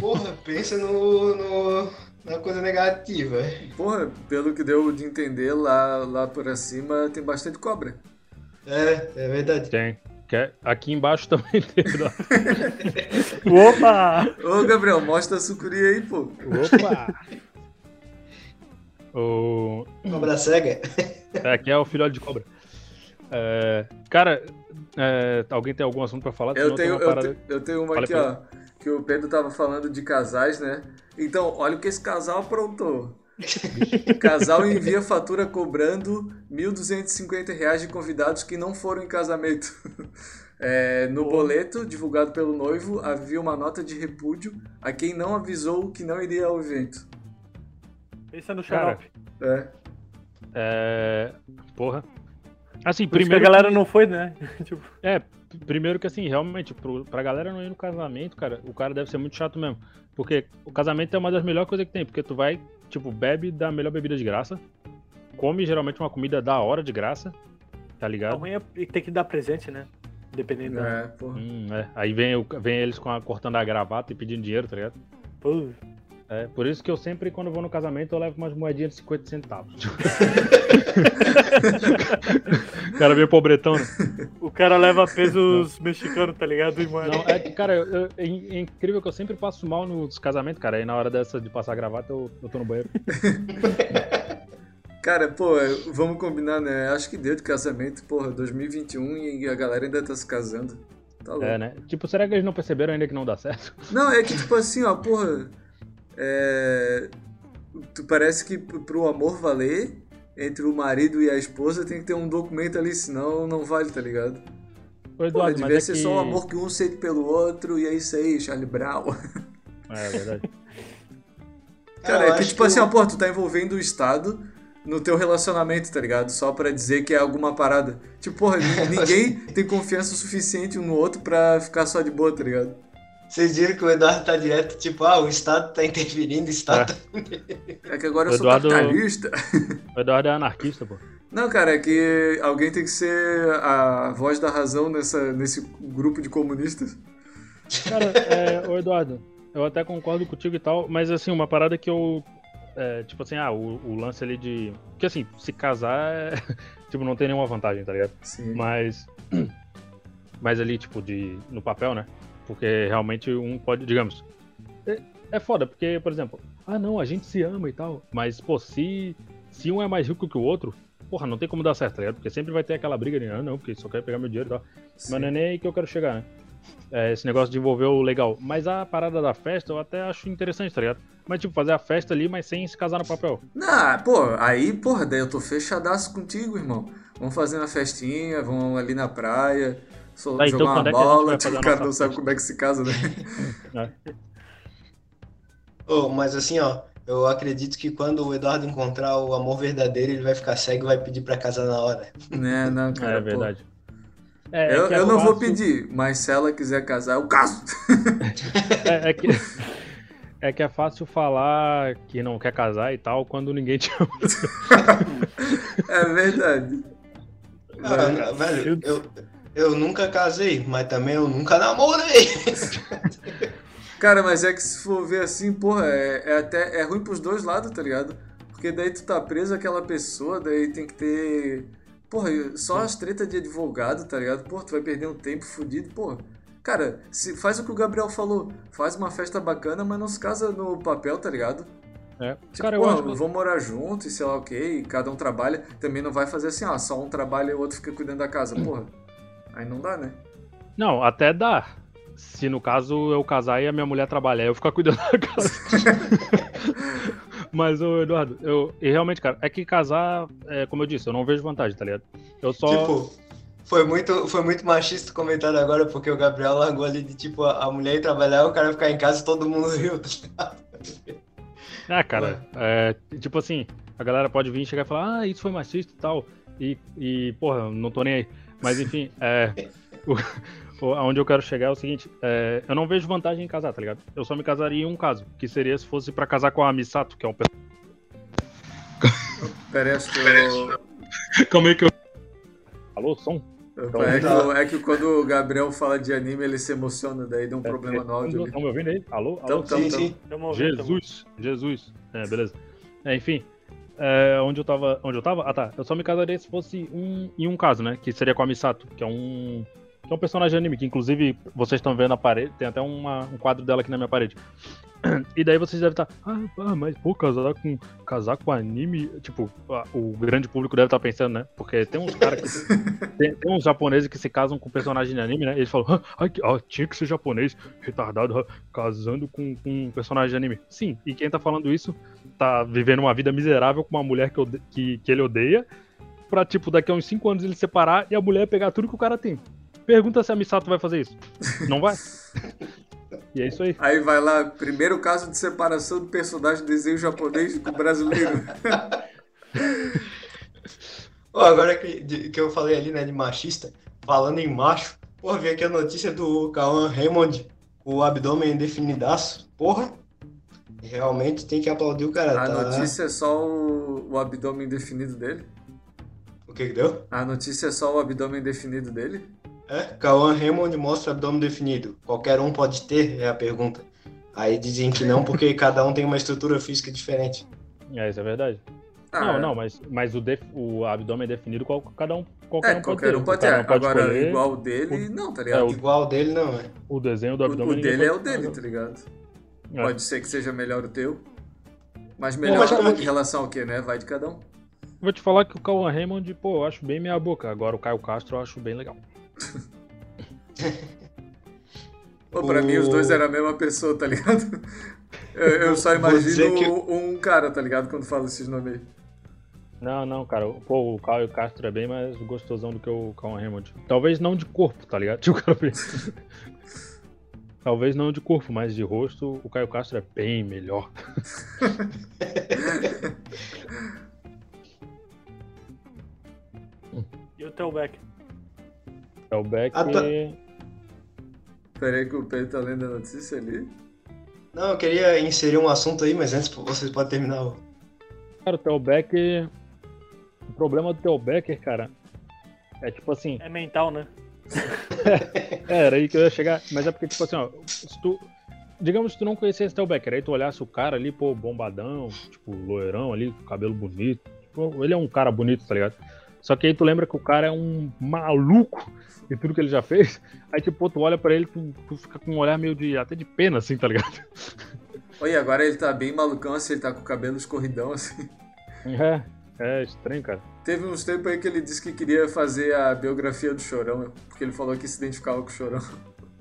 porra, pensa no, no- na coisa negativa. Porra, pelo que deu de entender, lá, lá por acima tem bastante cobra. É, é verdade. Tem. Quer- Aqui embaixo também tem. *laughs* Opa! Ô, Gabriel, mostra a sucuri aí, pô. Opa! *laughs* o... Cobra cega. é, Aqui é o filhote de cobra. É, Cara, é, alguém tem algum assunto pra falar? Eu tenho, uma eu, te- eu tenho uma Fala aqui, ó. Que o Pedro tava falando de casais, né? Então, olha o que esse casal aprontou. *laughs* Casal envia fatura cobrando 1.250 reais de convidados que não foram em casamento. *laughs* É, no Pô. boleto divulgado pelo noivo havia uma nota de repúdio a quem não avisou que não iria ao evento. Pensa no Cara, xarope. É. É, Porra. Assim, Por isso que primeiro. a galera não foi, né? *laughs* tipo, É, primeiro que assim, realmente, pro, pra galera não ir no casamento, cara, o cara deve ser muito chato mesmo. Porque o casamento é uma das melhores coisas que tem, porque tu vai, tipo, bebe da melhor bebida de graça, come geralmente uma comida da hora de graça, tá a ligado? ruim é ter que dar presente, né? Dependendo da. É, porra. Hum, é. Aí vem, vem eles com a, cortando a gravata e pedindo dinheiro, tá ligado? Pô, É, por isso que eu sempre, quando vou no casamento, eu levo umas moedinhas de 50 centavos. o *laughs* cara veio pobretão, né? o cara leva pesos mexicanos, tá ligado? E, Não, é cara, eu- eu- é, é incrível que eu sempre passo mal nos casamentos, cara. Aí na hora dessa de passar a gravata, eu, eu tô no banheiro. *laughs* Cara, pô, vamos combinar, né? Acho que deu de casamento, porra, 2021 e a galera ainda tá se casando. Tá louco. É, né? Tipo, será que eles não perceberam ainda que não dá certo? Não, é que tipo assim, ó, porra. É. Tu parece que pro amor valer, entre o marido e a esposa tem que ter um documento ali, senão não vale, tá ligado? Ô, Pô, Eduardo, devia mas ser é que... só um amor que um sente pelo outro e é isso aí, Charlie Brown. *laughs* É, é verdade. Cara, eu é que tipo assim, o- ó, pô, tu tá envolvendo o Estado no teu relacionamento, tá ligado? Só pra dizer que é alguma parada. Tipo, porra, ni- *laughs* ninguém tem confiança o suficiente um no outro pra ficar só de boa, tá ligado? Vocês viram que o Eduardo tá direto, tipo, ah, o Estado tá interferindo, o Estado. É que agora eu O sou Eduardo- capitalista. *laughs* O Eduardo é anarquista, pô. Não, cara, é que alguém tem que ser a voz da razão nessa, nesse grupo de comunistas. Cara, é, ô Eduardo, eu até concordo contigo e tal, mas assim, uma parada que eu. é, tipo assim, ah, o, o lance ali de. Porque assim, se casar, é, *laughs* tipo, não tem nenhuma vantagem, tá ligado? Sim. Mas. *clears throat* Mas ali, tipo, de. No papel, né? Porque realmente um pode, digamos. É, é foda, porque, por exemplo, ah não, a gente se ama e tal. Mas, pô, se. Se um é mais rico que o outro, porra, não tem como dar certo, tá ligado? Porque sempre vai ter aquela briga de, ah, não, porque só quer pegar meu dinheiro e tal. sim. Mas não é nem aí que eu quero chegar, né? É, esse negócio de envolver o legal. Mas a parada da festa eu até acho interessante, tá ligado? Mas, tipo, fazer a festa ali, mas sem se casar no papel. Não, pô, aí, porra, daí eu tô fechadaço contigo, irmão. Vamos fazer uma festinha, vamos ali na praia, so- Tá, então jogar quando uma é que a gente bola. vai *laughs* fazer o cara não sabe como é que se casa, né? *laughs* Ô, mas assim, ó, eu acredito que quando o Eduardo encontrar o amor verdadeiro, ele vai ficar cego e vai pedir pra casar na hora. né, não, cara. é pô. verdade. É, é Eu, que é eu não vou fácil- pedir, mas se ela quiser casar, eu caso. *laughs* É, é que. É que é fácil falar que não quer casar e tal quando ninguém te ama. É verdade. Ah, velho, eu, eu nunca casei, mas também eu nunca namorei. *laughs* Cara, mas é que se for ver assim, porra, é, é até é ruim pros dois lados, tá ligado? Porque daí tu tá preso àquela pessoa, daí tem que ter. Porra, só as tretas de advogado, tá ligado? Porra, tu vai perder um tempo fudido, porra. Cara, se, faz o que o Gabriel falou. Faz uma festa bacana, mas não se casa no papel, tá ligado? É. Tipo, Cara, eu porra, acho vão morar junto e sei lá o que, e cada um trabalha. Também não vai fazer assim, ó, só um trabalha e o outro fica cuidando da casa, porra. Aí não dá, né? Não, até dá. Se no caso eu casar e a minha mulher trabalhar, eu ficar cuidando da casa. *laughs* Mas, ô Eduardo, eu. E realmente, cara, é que casar, é, como eu disse, eu não vejo vantagem, tá ligado? Eu só. Tipo, foi muito, foi muito machista o comentário agora, porque o Gabriel largou ali de tipo a a mulher ir trabalhar, o cara ficar em casa e todo mundo riu. tá ligado? É, cara, é, tipo assim, a galera pode vir e chegar e falar, ah, isso foi machista e tal. E, e porra, não tô nem aí. Mas enfim, é, o, o- aonde eu quero chegar é o seguinte, é, eu não vejo vantagem em casar, tá ligado? Eu só me casaria em um caso, que seria se fosse pra casar com a Misato, que é um Pera aí, acho que eu... Calma aí que eu. Alô, som? É que, é que quando o Gabriel fala de anime, ele se emociona, daí dá um problema no áudio. Estão me ouvindo aí? Alô? Então, Alô? sim, sim. Tamo ouvindo, tamo Jesus, Jesus. É, beleza. É, enfim, é, onde eu tava, onde eu tava? Ah, tá. Eu só me casaria se fosse um em um caso, né? Que seria com a Misato, que é um que é um personagem de anime que inclusive vocês estão vendo na parede, tem até uma- um quadro dela aqui na minha parede. *clears throat* E daí vocês devem estar, ah, ah, mas pô, casar com casar com anime, tipo, o grande público deve estar pensando, né? Porque tem uns caras que *laughs* tem, tem uns japoneses que se casam com personagem de anime, né? Eles falam, ah, ah, tinha que ser japonês, retardado, ah, casando com, com um personagem de anime. Sim, e quem tá falando isso tá vivendo uma vida miserável com uma mulher que, ode- que, que ele odeia, pra, tipo, daqui a uns 5 anos ele separar e a mulher pegar tudo que o cara tem. Pergunta se a Misato vai fazer isso. Não vai? *laughs* E é isso aí. Aí vai lá, primeiro caso de separação do personagem de desenho japonês com o brasileiro. *laughs* Pô, agora que, de- que eu falei ali, né, de machista, falando em macho, porra, vi aqui a notícia do Cauã Raymond, o abdômen definidaço. Porra, realmente tem que aplaudir o cara, A tá? notícia é só o, o abdômen definido dele? O que que deu? A notícia é só o abdômen definido dele? É, Cauã Raymond mostra abdômen definido. Qualquer um pode ter, é a pergunta. Aí dizem que não, porque *laughs* cada um tem uma estrutura física diferente. É, isso é verdade. Ah, não, é. não, mas, mas o, def- o abdômen é definido, qual, cada um, qualquer É, um pode qualquer ter. um pode O ter. não pode Agora, escolher. igual o dele, não, tá ligado? É, o- Igual o dele, não, é. O desenho do O, abdômen. o ninguém dele é o pode- dele, tá ligado? É. Pode ser que seja melhor o teu. Mas melhor mas é em relação ao quê, né? Vai de cada um. Vou te falar que o Cauã Raymond, pô, eu acho bem meia boca. Agora o Caio Castro eu acho bem legal. *laughs* Pô, pra O- mim os dois eram a mesma pessoa, tá ligado? Eu, eu só imagino que- um cara, tá ligado? Quando falo esses nomes aí. Não, não, cara. Pô, o Caio Castro é bem mais gostosão do que o Cauã Raymond. Talvez não de corpo, tá ligado? *laughs* Tipo, cara *laughs* Talvez não de corpo, mas de rosto, o Caio Castro é bem melhor. E o Telbeck? É o Beck. Ah, tá. Peraí que o Pedro tá lendo a notícia ali. Não, eu queria inserir um assunto aí, mas antes vocês podem terminar o. Cara, o Theo Becker. O problema do Theo Becker, cara, é tipo assim. É mental, né? *laughs* É, era aí que eu ia chegar. Mas é porque, tipo assim, ó, se tu. Digamos que tu não conhecesse Theo Becker, aí tu olhasse o cara ali, pô, bombadão, tipo, loirão ali, cabelo bonito. Tipo, ele é um cara bonito, tá ligado? Só que aí tu lembra que o cara é um maluco e tudo que ele já fez. Aí, tipo, tu olha pra ele, tu, tu fica com um olhar meio de. até de pena, assim, tá ligado? Olha, agora ele tá bem malucão, assim, ele tá com o cabelo escorridão, assim. É, é estranho, cara. Teve uns tempos aí que ele disse que queria fazer a biografia do Chorão, porque ele falou que se identificava com o Chorão.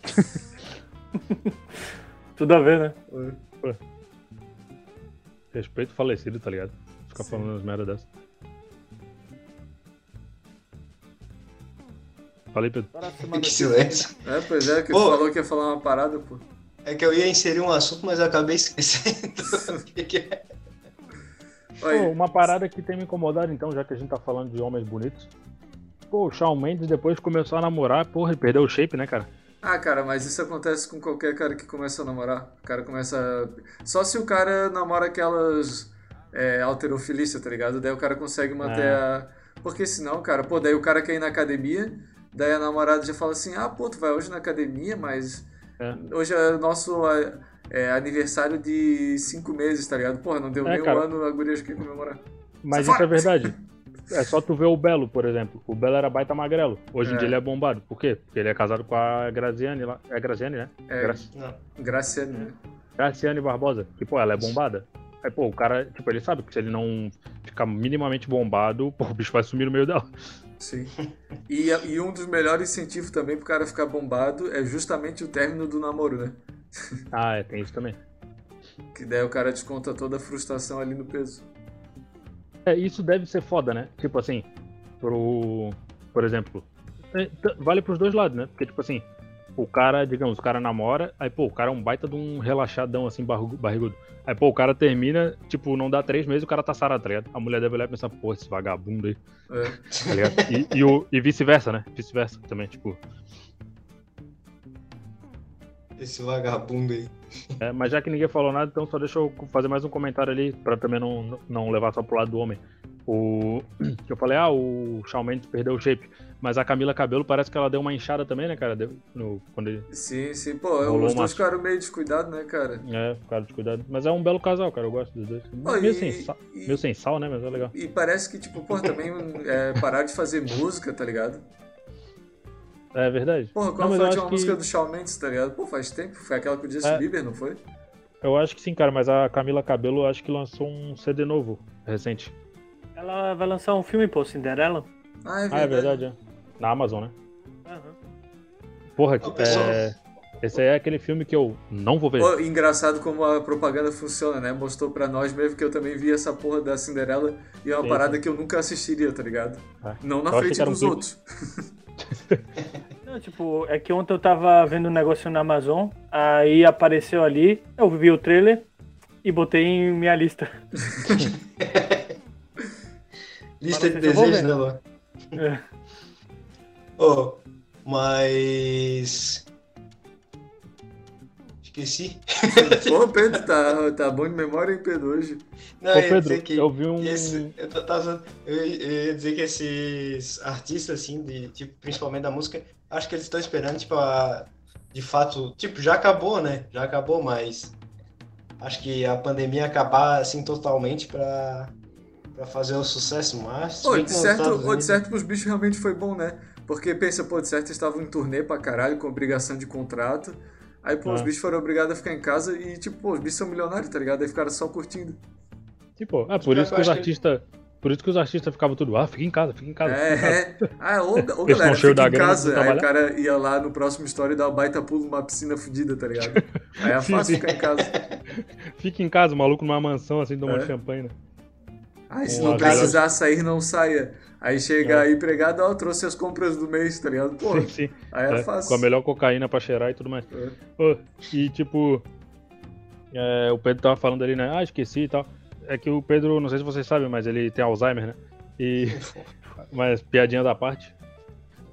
*laughs* Tudo a ver, né? Respeito o falecido, tá ligado? Ficar Sim. falando umas merda dessas. Falei, Pedro. *laughs* Que silêncio. É, pois é, que Pô. ele falou que ia falar uma parada, pô. É que eu ia inserir um assunto, mas eu acabei esquecendo. *laughs* o que que é. Pô, uma parada que tem me incomodado, então, já que a gente tá falando de homens bonitos. Pô, o Shawn Mendes depois começou a namorar, porra, ele perdeu o shape, né, cara? Ah, cara, mas isso acontece com qualquer cara que começa a namorar. O cara começa. a- Só se o cara namora aquelas é, alterofilícia, tá ligado? Daí o cara consegue manter É. a. Porque senão, cara, pô, daí o cara quer ir na academia, daí a namorada já fala assim: ah, pô, tu vai hoje na academia, mas. É. Hoje é o nosso é, aniversário de cinco meses, tá ligado? Porra, não deu É, nem um cara. ano a guria que comemorar. Mas isso é verdade. *laughs* É só tu ver o Belo, por exemplo. O Belo era baita magrelo. Hoje em É. dia ele é bombado. Por quê? Porque ele é casado com a Graziane lá. É Graziane, né? É, Gra... Não. Graciane, né? Graciane Barbosa. Que, pô, ela é bombada. Aí, pô, o cara, tipo, ele sabe que se ele não ficar minimamente bombado, pô, o bicho vai sumir no meio dela. Sim. E, e um dos melhores incentivos também pro cara ficar bombado é justamente o término do namoro, né? Ah, é, tem isso também. Que daí o cara desconta toda a frustração ali no peso. É, isso deve ser foda, né? Tipo assim, pro. Por exemplo. é, Vale pros dois lados, né? Porque, tipo assim, o cara, digamos, o cara namora, aí, pô, o cara é um baita de um relaxadão, assim, barrigu- barrigudo. Aí, pô, o cara termina, tipo, não dá três meses, o cara tá sarado, tá ligado? A mulher deve olhar e pensar, pô, esse vagabundo aí, É. tá? E, e, e vice-versa, né? Vice-versa também, tipo. Esse vagabundo aí. É, mas já que ninguém falou nada, então só deixa eu fazer mais um comentário ali, pra também não, não levar só pro lado do homem. O *clears throat* que eu falei, ah, o Shawn Mendes perdeu o shape, mas a Camila Cabelo parece que ela deu uma inchada também, né, cara? Deu, no, quando ele, Sim, sim. Pô, Rolou os dois ficaram meio descuidados, né, cara? é, ficaram de cuidado. Mas é um belo casal, cara, eu gosto dos dois. Pô, meio, e- sem sal, e- meio sem sal, né, mas é legal. E parece que, tipo, pô, também *laughs* é, pararam de fazer música, tá ligado? É verdade. Porra, Não, qual mas foi a última que- música do Shawn Mendes, tá ligado? Pô, faz tempo. Foi aquela com o Justin É. Bieber, não foi? Eu acho que sim, cara, mas a Camila Cabelo acho que lançou um CD novo, recente. Ela vai lançar um filme, pô, Cinderela. Ah, é Ah, verdade. é verdade, é. Na Amazon, né? Aham. Porra, pessoal. é... esse aí é aquele filme que eu não vou ver. Pô, engraçado como a propaganda funciona, né? Mostrou pra nós mesmo que eu também vi essa porra da Cinderela e é uma Sim, parada que eu nunca assistiria, tá ligado? Ah. Não na Eu frente que um dos clipe. outros. *laughs* Não, tipo, é que ontem eu tava vendo um negócio na Amazon, aí apareceu ali, eu vi o trailer e botei em minha lista. *laughs* Lista de desejos, né, Luan? É. *laughs* Ô, mas. Esqueci. Pô, Pedro, tá, tá bom de memória, hein, Pedro, hoje? Não, Ô, eu ia Pedro, dizer que. eu vi um. Esse, eu, tô- tava- eu, eu ia dizer que esses artistas, assim, de, tipo, principalmente da música, acho que eles estão esperando, tipo, a, de fato, tipo, já acabou, né? Já acabou, mas acho que a pandemia acabar, assim, totalmente pra, pra fazer o sucesso, mas... se Pô, de certo, Estados ô, de certo pros bichos realmente foi bom, né? Porque pensa, pô, de certo eles estavam em turnê pra caralho, com obrigação de contrato. Aí, pô, os Ah. bichos foram obrigados a ficar em casa e, tipo, pô, os bichos são milionários, tá ligado? Aí ficaram só curtindo. Tipo, é por isso que os acho que- artistas. Por isso que os artistas ficavam tudo, ah, fica em casa, fica em casa. fica em casa. É, é. Ah, ô *laughs* Eles galera, cheios da fica em casa. Aí o cara ia lá no próximo story e dar um baita pulo numa piscina fodida, tá ligado? *laughs* Aí é fácil ficar em casa. *laughs* Fica em casa, o maluco numa mansão assim, tomando É. champanhe, né? Aí se Pô, não precisar sair, não saia. Aí chega É. aí empregado, ó, trouxe as compras do mês, tá ligado? Pô, Sim, sim. aí é, É, fácil. com a melhor cocaína pra cheirar e tudo mais. É. Pô, e tipo, é, o Pedro tava falando ali, né? Ah, esqueci e tal. É que o Pedro, não sei se vocês sabem, mas ele tem Alzheimer, né? E, *laughs* mas piadinha da parte.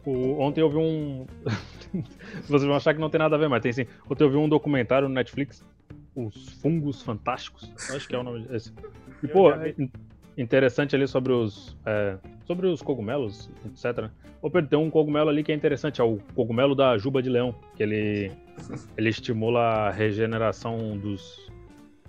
O- ontem eu vi um. *laughs* vocês vão achar que não tem nada a ver, mas tem sim. Ontem eu vi um documentário no Netflix, Os Fungos Fantásticos. Acho que é o nome desse. E, pô, interessante ali sobre os. é, sobre os cogumelos, etc. Ô Pedro, tem um cogumelo ali que é interessante, é o cogumelo da juba de leão, que ele, ele estimula a regeneração dos.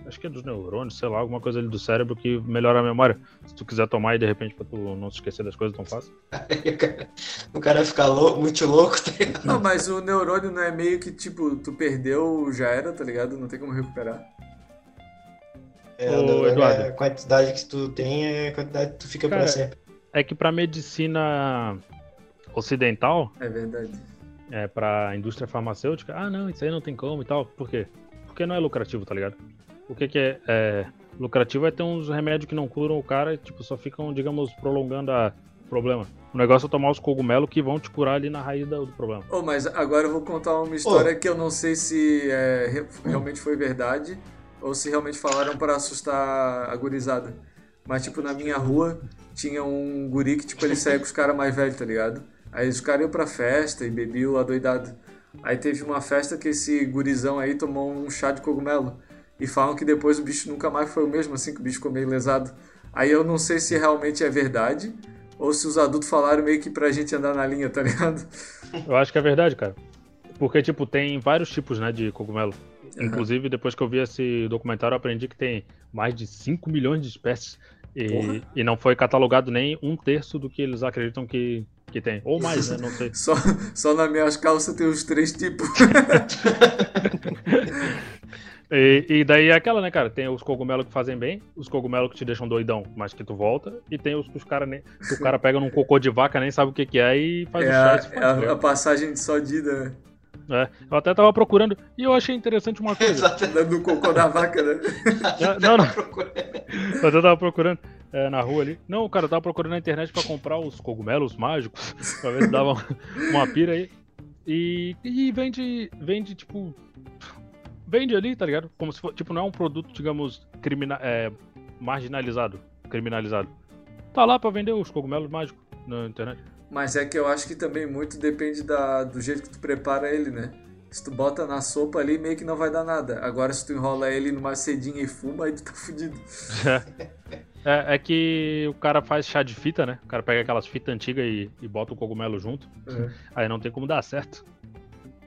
Acho que é dos neurônios, sei lá, alguma coisa ali do cérebro que melhora a memória. Se tu quiser tomar aí de repente pra tu não se esquecer das coisas tão fácil. *laughs* o cara- fica lou- muito louco, tá ligado? Não, mas o neurônio não é meio que, tipo, tu perdeu, já era, tá ligado? Não tem como recuperar. É, Ô, neurônio, Eduardo. A quantidade que tu tem é a quantidade que tu fica Cara, pra sempre. É que pra medicina ocidental, É verdade. é, pra indústria farmacêutica, ah não, isso aí não tem como e tal. Por quê? Porque não é lucrativo, tá ligado? O que, que é, é lucrativo é ter uns remédios que não curam o cara e tipo, só ficam, digamos, prolongando a- o problema. O negócio é tomar os cogumelos que vão te curar ali na raiz do, problema. Oh, mas agora eu vou contar uma história que eu não sei se é, re- realmente foi verdade ou se realmente falaram para assustar a gurizada. Mas, tipo, na minha rua tinha um guri que, tipo, ele saía com os caras mais velhos, tá ligado? Aí os caras iam pra festa e bebiam adoidado. Aí teve uma festa que esse gurizão aí tomou um chá de cogumelo. E falam que depois o bicho nunca mais foi o mesmo, assim, que o bicho ficou meio lesado. Aí eu não sei se realmente é verdade ou se os adultos falaram meio que pra gente andar na linha, tá ligado? *laughs* Eu acho que é verdade, cara. Porque, tipo, tem vários tipos, né, de cogumelo. Inclusive, depois que eu vi esse documentário, eu aprendi que tem mais de 5 milhões de espécies. E, Porra. e não foi catalogado nem um terço do que eles acreditam que, que tem. Ou mais, né? Não sei. *laughs* Só, só nas minhas calças tem os três tipos. *laughs* E, e daí é aquela, né, cara? Tem os cogumelos que fazem bem, os cogumelos que te deixam doidão, mas que tu volta, e tem os que os cara nem. O cara pega num cocô de vaca, nem sabe o que, que é e faz É o chá a, é tá a- a passagem de sodida, né? É, eu até tava procurando, e eu achei interessante uma coisa. Exato. *laughs* Dando o cocô da vaca, né? Não, não. *laughs* Eu até tava procurando é, na rua ali. Não, cara, eu tava procurando na internet pra comprar os cogumelos mágicos, *laughs* pra ver se dava uma, uma pira aí. E, e vende, vende, tipo. Vende ali, tá ligado? Como se for, tipo, não é um produto, digamos, crimina, é, marginalizado, criminalizado. Tá lá pra vender os cogumelos mágicos na internet. Mas é que eu acho que também muito depende da, do jeito que tu prepara ele, né? Se tu bota na sopa ali, meio que não vai dar nada. Agora, se tu enrola ele numa cedinha e fuma, aí tu tá *laughs* fudido. É, é que o cara faz chá de fita, né? O cara pega aquelas fitas antigas e, e bota o cogumelo junto. É. Aí não tem como dar certo.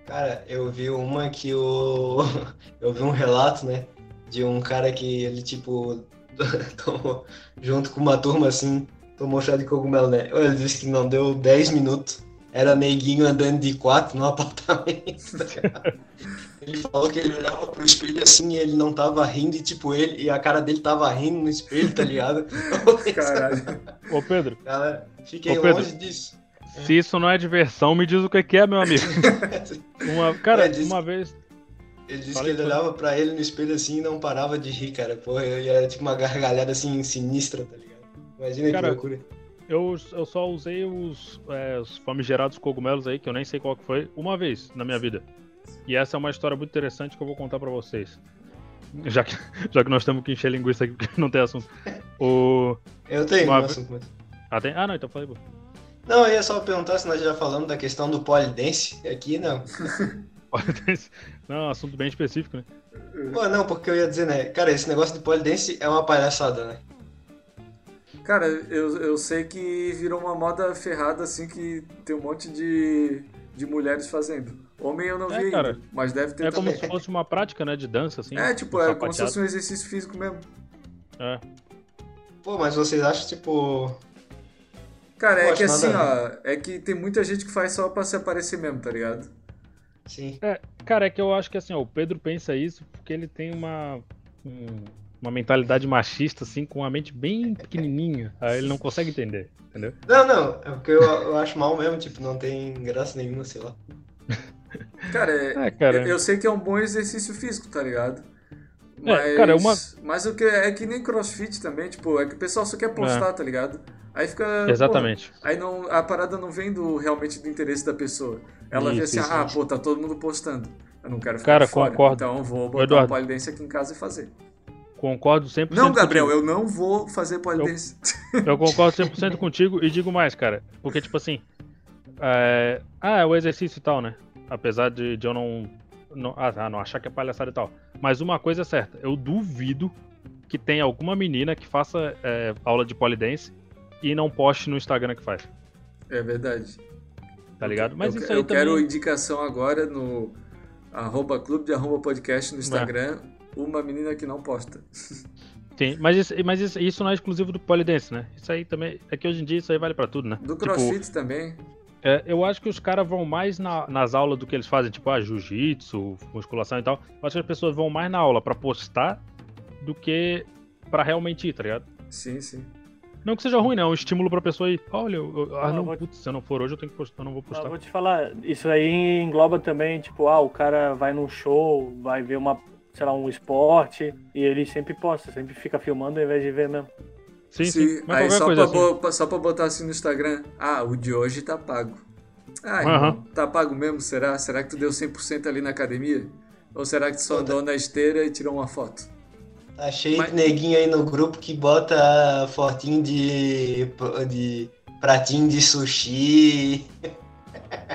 Cara, eu vi uma que o. *laughs* Eu vi um relato, né? De um cara que ele, tipo, *laughs* tomou, junto com uma turma assim, tomou chá de cogumelo, né? Ele disse que não deu 10 minutos. Era neguinho andando de quatro no *laughs* apartamento. ligado? Ele falou que ele olhava pro espelho assim e ele não tava rindo, e tipo, ele, e a cara dele tava rindo no espelho, tá ligado? Caralho. Ô Pedro, Cara, fiquei Ô, Pedro. longe disso. Se isso não é diversão, me diz o que é, meu amigo. *laughs* Uma, cara, É, diz- uma vez. Ele disse que ele fala. olhava pra ele no espelho assim e não parava de rir, cara. Porra, e era tipo uma gargalhada assim sinistra, tá ligado? Imagina Cara, que loucura. Eu, eu só usei os, é, os famigerados cogumelos aí, que eu nem sei qual que foi, uma vez na minha vida. E essa é uma história muito interessante que eu vou contar pra vocês. Já que, *laughs* já que nós temos que encher linguiça aqui porque não tem assunto. O, Eu tenho uma um assunto, mas... ah, tem? ah, não, então falei. Não, eu ia só perguntar se nós já falamos da questão do polidense aqui, não. *laughs* Não, assunto bem específico, né? Pô, não, porque eu ia dizer, né? Cara, esse negócio de polidense é uma palhaçada, né? Cara, eu, eu sei que virou uma moda ferrada, assim, que tem um monte de, de mulheres fazendo. Homem eu não É, vi cara. ainda, mas deve ter É como também. se fosse uma prática, né, de dança, assim. É, tipo, é como se fosse um exercício físico mesmo. É. Pô, mas vocês acham, tipo. Cara, é que assim, ó, é que tem muita gente que faz só pra se aparecer mesmo, tá ligado? Sim. Cara, é que eu acho que assim, ó, o Pedro pensa isso porque ele tem uma, um- uma mentalidade machista, assim, com a mente bem pequenininha. Aí ele não consegue entender, entendeu? Não, não, é porque eu, eu acho mal mesmo, tipo, não tem graça nenhuma, sei lá. *laughs* Cara, é, É, cara. eu, eu sei que é um bom exercício físico, tá ligado? É, cara, uma- Mas o que é que nem crossfit também, tipo, é que o pessoal só quer postar, tá ligado? Aí fica. Exatamente. porra, aí não, a parada não vem do, realmente do interesse da pessoa. Ela vê Isso, assim, isso, ah, isso. pô, tá todo mundo postando. Eu não quero ficar Cara, fora. concordo. Então eu vou botar Eduardo. polidense aqui em casa e fazer. Concordo 100% Não, Gabriel, contigo. eu não vou fazer polidense. Eu *laughs* concordo 100% contigo e digo mais, cara. Porque, tipo assim. É... Ah, é o exercício e tal, né? Apesar de, de eu não. Não ah, não achar que é palhaçada e tal. Mas uma coisa é certa: eu duvido que tenha alguma menina que faça é, aula de polidense e não poste no Instagram que faz. É verdade. Tá ligado? Mas eu isso eu aí quero também. indicação agora no arroba clube de arroba podcast no Instagram. Uma menina que não posta. Sim, mas, isso, mas isso, isso não é exclusivo do polidense, né? Isso aí também. É que hoje em dia isso aí vale pra tudo, né? Do Tipo, crossfit também. É, eu acho que os caras vão mais na- nas aulas do que eles fazem, tipo, ah, jiu-jitsu, musculação e tal. Eu acho que as pessoas vão mais na aula pra postar do que pra realmente ir, tá ligado? Sim, sim. Não que seja ruim, né? É um estímulo pra pessoa ir. Olha, eu, eu- ah, Não, não, vou- putz, se eu não for hoje, eu tenho que postar, eu não vou Ah, postar. vou te falar, isso aí engloba também, tipo, ah, o cara vai num show, vai ver uma, sei lá, um esporte, e ele sempre posta, sempre fica filmando ao invés de ver mesmo. Sim, Sim, sim. Mas aí só, coisa pra assim. bo- só pra botar assim no Instagram. Ah, o de hoje tá pago. Ah, irmão, tá pago mesmo, será? Será que tu deu 100% ali na academia? Ou será que tu só andou na esteira e tirou uma foto? Cheio Mas- neguinho aí no grupo que bota fotinho de, de pratinho de sushi. *laughs*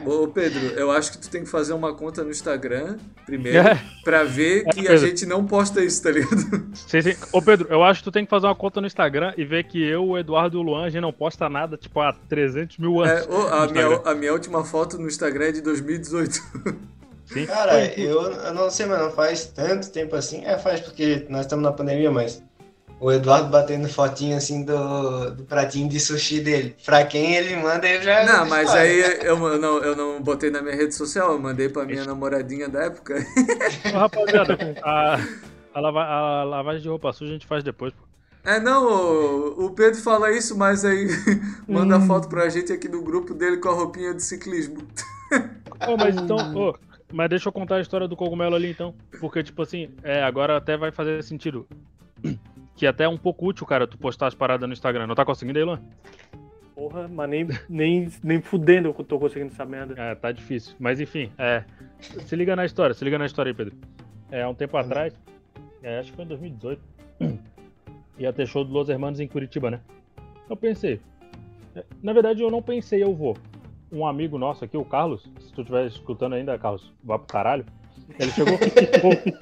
Ô Pedro, eu acho que tu tem que fazer uma conta no Instagram primeiro É. pra ver que a Pedro. gente não posta isso, tá ligado? Sim, sim. Ô, Pedro, eu acho que tu tem que fazer uma conta no Instagram e ver que eu, o Eduardo e o Luan, a gente não posta nada, tipo, há 300 mil anos. É, ô, a, minha, a minha última foto no Instagram é de 2018. Sim. Cara, eu, eu não sei, mas não faz tanto tempo assim. É, faz porque nós estamos na pandemia, mas o Eduardo batendo fotinho assim do, do pratinho de sushi dele. Pra quem ele manda, eu já. Não, mas aí eu, eu não, eu não botei na minha rede social, eu mandei pra minha namoradinha da época. Ô, rapaziada, *laughs* a, a, lava- a lavagem de roupa suja a gente faz depois, pô. É, não, o, o Pedro fala isso, mas aí *laughs* manda foto pra gente aqui do grupo dele com a roupinha de ciclismo. Ô, mas então, *laughs* mas deixa eu contar a história do cogumelo ali então. Porque, tipo assim, é, agora até vai fazer sentido. Que até é um pouco útil, cara, tu postar as paradas no Instagram. Não tá conseguindo aí, Luan? Porra, mas nem, nem, nem fudendo eu tô conseguindo essa merda. É, tá difícil. Mas enfim, é. Se liga na história, se liga na história aí, Pedro. É, há um tempo atrás, é, acho que foi em 2018, *clears throat* ia ter show do Los Hermanos em Curitiba, né? Eu pensei. é, Na verdade, eu não pensei, eu vou. Um amigo nosso aqui, o Carlos, se tu estiver escutando ainda, Carlos, vá pro caralho. Ele chegou.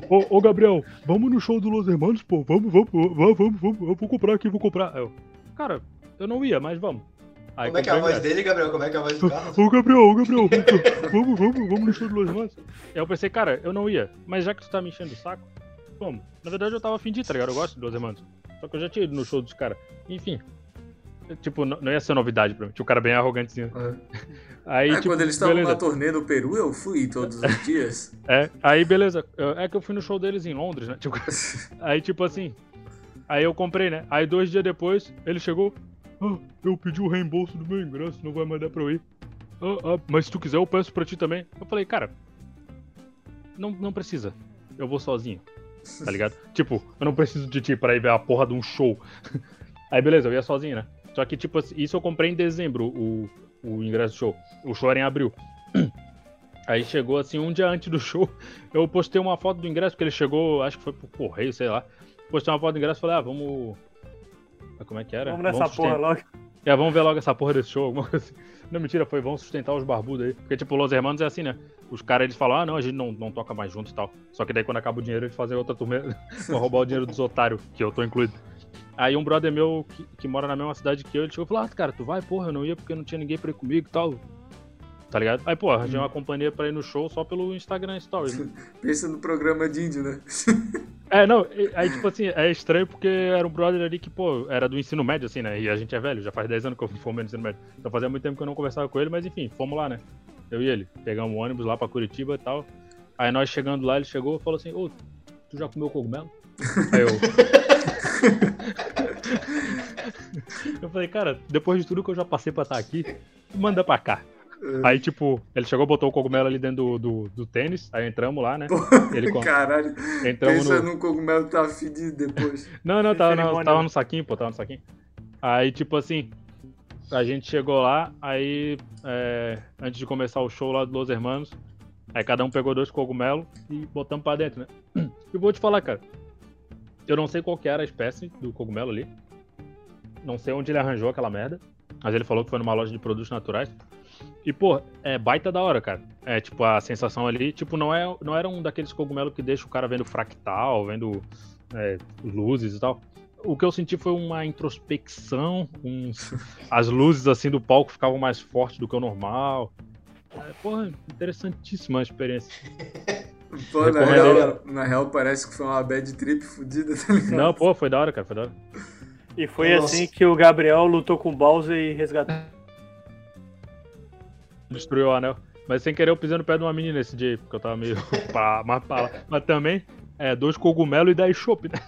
ô, ô, ô, Gabriel, vamos no show do Los Hermanos, pô. Vamos, vamos, vamos, vamos, vamos. Eu vou comprar aqui, vou comprar. Eu, cara, eu não ia, mas vamos. Aí Como é que é a voz dele, Gabriel? Como é que é a voz do Carlos? Ô Gabriel, ô Gabriel, vamos, vamos, vamos no show do Los Hermanos. Aí eu pensei, cara, eu não ia, mas já que tu tá me enchendo o saco, vamos. Na verdade eu tava afim de ir, tá ligado? Eu gosto de Los Hermanos. Só que eu já tinha ido no show dos caras. Enfim. Tipo, não, ia ser novidade pra mim. Tinha um cara bem arrogantezinho. Aí, É, tipo, quando eles estavam na turnê no Peru, eu fui todos os *laughs* dias. É, aí beleza. É que eu fui no show deles em Londres, né? Tipo, *laughs* aí, tipo assim. Aí eu comprei, né? Aí dois dias depois, ele chegou. Ah, eu pedi o reembolso do meu ingresso, não vai mais dar pra eu ir. Ah, ah, mas se tu quiser, eu peço pra ti também. Eu falei, cara. Não, não precisa. Eu vou sozinho. Tá ligado? *laughs* tipo, eu não preciso de ti pra ir ver a porra de um show. Aí beleza, eu ia sozinho, né? Só que, tipo, assim, isso eu comprei em dezembro, o, o ingresso do show. O show era em abril. *clears throat* Aí chegou assim, um dia antes do show, *laughs* eu postei uma foto do ingresso, porque ele chegou, acho que foi por correio, sei lá. Postei uma foto do ingresso e falei, ah, vamos. Como é que era? Vamos nessa porra susten- logo. É, vamos ver logo essa porra desse show, alguma coisa assim. Não, mentira, foi, vamos sustentar os barbudos aí. Porque, tipo, Los Hermanos é assim, né? Os caras, eles falam, ah, não, a gente não, não toca mais junto e tal. Só que daí, quando acaba o dinheiro, eles fazem outra turnê pra *laughs* roubar o dinheiro dos otários, que eu tô incluído. Aí um brother meu, que, que mora na mesma cidade que eu, ele chegou e falou, ah, cara, tu vai? Porra, eu não ia porque não tinha ninguém pra ir comigo e tal. Tá ligado? Aí, pô, arranjei uma companhia pra ir no show só pelo Instagram Stories. *laughs* né? Pensa no programa de índio, né? *laughs* É, não, aí, tipo assim, é estranho porque era um brother ali que, pô, era do ensino médio, assim, né? E a gente é velho, já faz 10 anos que eu me formei no ensino médio. Então fazia muito tempo que eu não conversava com ele, mas enfim, fomos lá, né? Eu e ele. Pegamos o ônibus lá pra Curitiba e tal. Aí nós chegando lá, ele chegou e falou assim, ô, tu já comeu cogumelo? *laughs* Aí eu. Eu falei, cara, depois de tudo que eu já passei pra estar aqui, manda pra cá. Aí, tipo, ele chegou, botou o cogumelo ali dentro do, do, do tênis, aí entramos lá, né? *laughs* Ele com- Caralho, Entramos pensa no, num cogumelo que tá fedido depois. *laughs* Não, não, tava, no, cerimônia, tava no saquinho, pô, tava no saquinho. Aí, tipo assim, a gente chegou lá, aí, é, antes de começar o show lá do Los Hermanos, aí cada um pegou dois cogumelos e botamos pra dentro, né? *clears throat* E vou te falar, cara, eu não sei qual que era a espécie do cogumelo ali, não sei onde ele arranjou aquela merda, mas ele falou que foi numa loja de produtos naturais. E, pô, é baita da hora, cara. É, tipo, a sensação ali, tipo, não, é, não era um daqueles cogumelos que deixa o cara vendo fractal, vendo é, luzes e tal. O que eu senti foi uma introspecção, uns- *laughs* as luzes assim do palco ficavam mais fortes do que o normal. É, porra, interessantíssima a experiência. *laughs* Pô, na real, na real parece que foi uma bad trip fodida, tá ligado? Não, pô, foi da hora, cara, foi da hora. E foi Nossa. assim que o Gabriel lutou com o Bowser e resgatou. Destruiu o anel. Mas sem querer eu pisei no pé de uma menina esse dia, porque eu tava meio *laughs* pá, mas, pá, mas também, é, dois cogumelos e 10 chopp, né?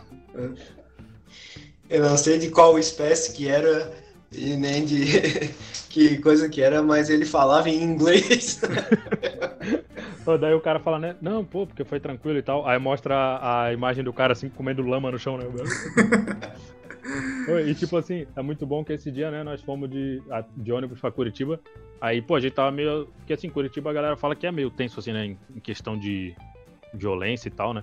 Eu não sei de qual espécie que era e nem de *laughs* que coisa que era, mas ele falava em inglês. *laughs* Pô, Daí o cara fala, né? Não, pô, porque foi tranquilo e tal. Aí mostra a, a imagem do cara assim comendo lama no chão, né? E tipo assim, é muito bom que esse dia, né, nós fomos de, de ônibus pra Curitiba. Aí, pô, a gente tava meio. Porque assim, Curitiba a galera fala que é meio tenso, assim, né? Em, questão de violência e tal, né?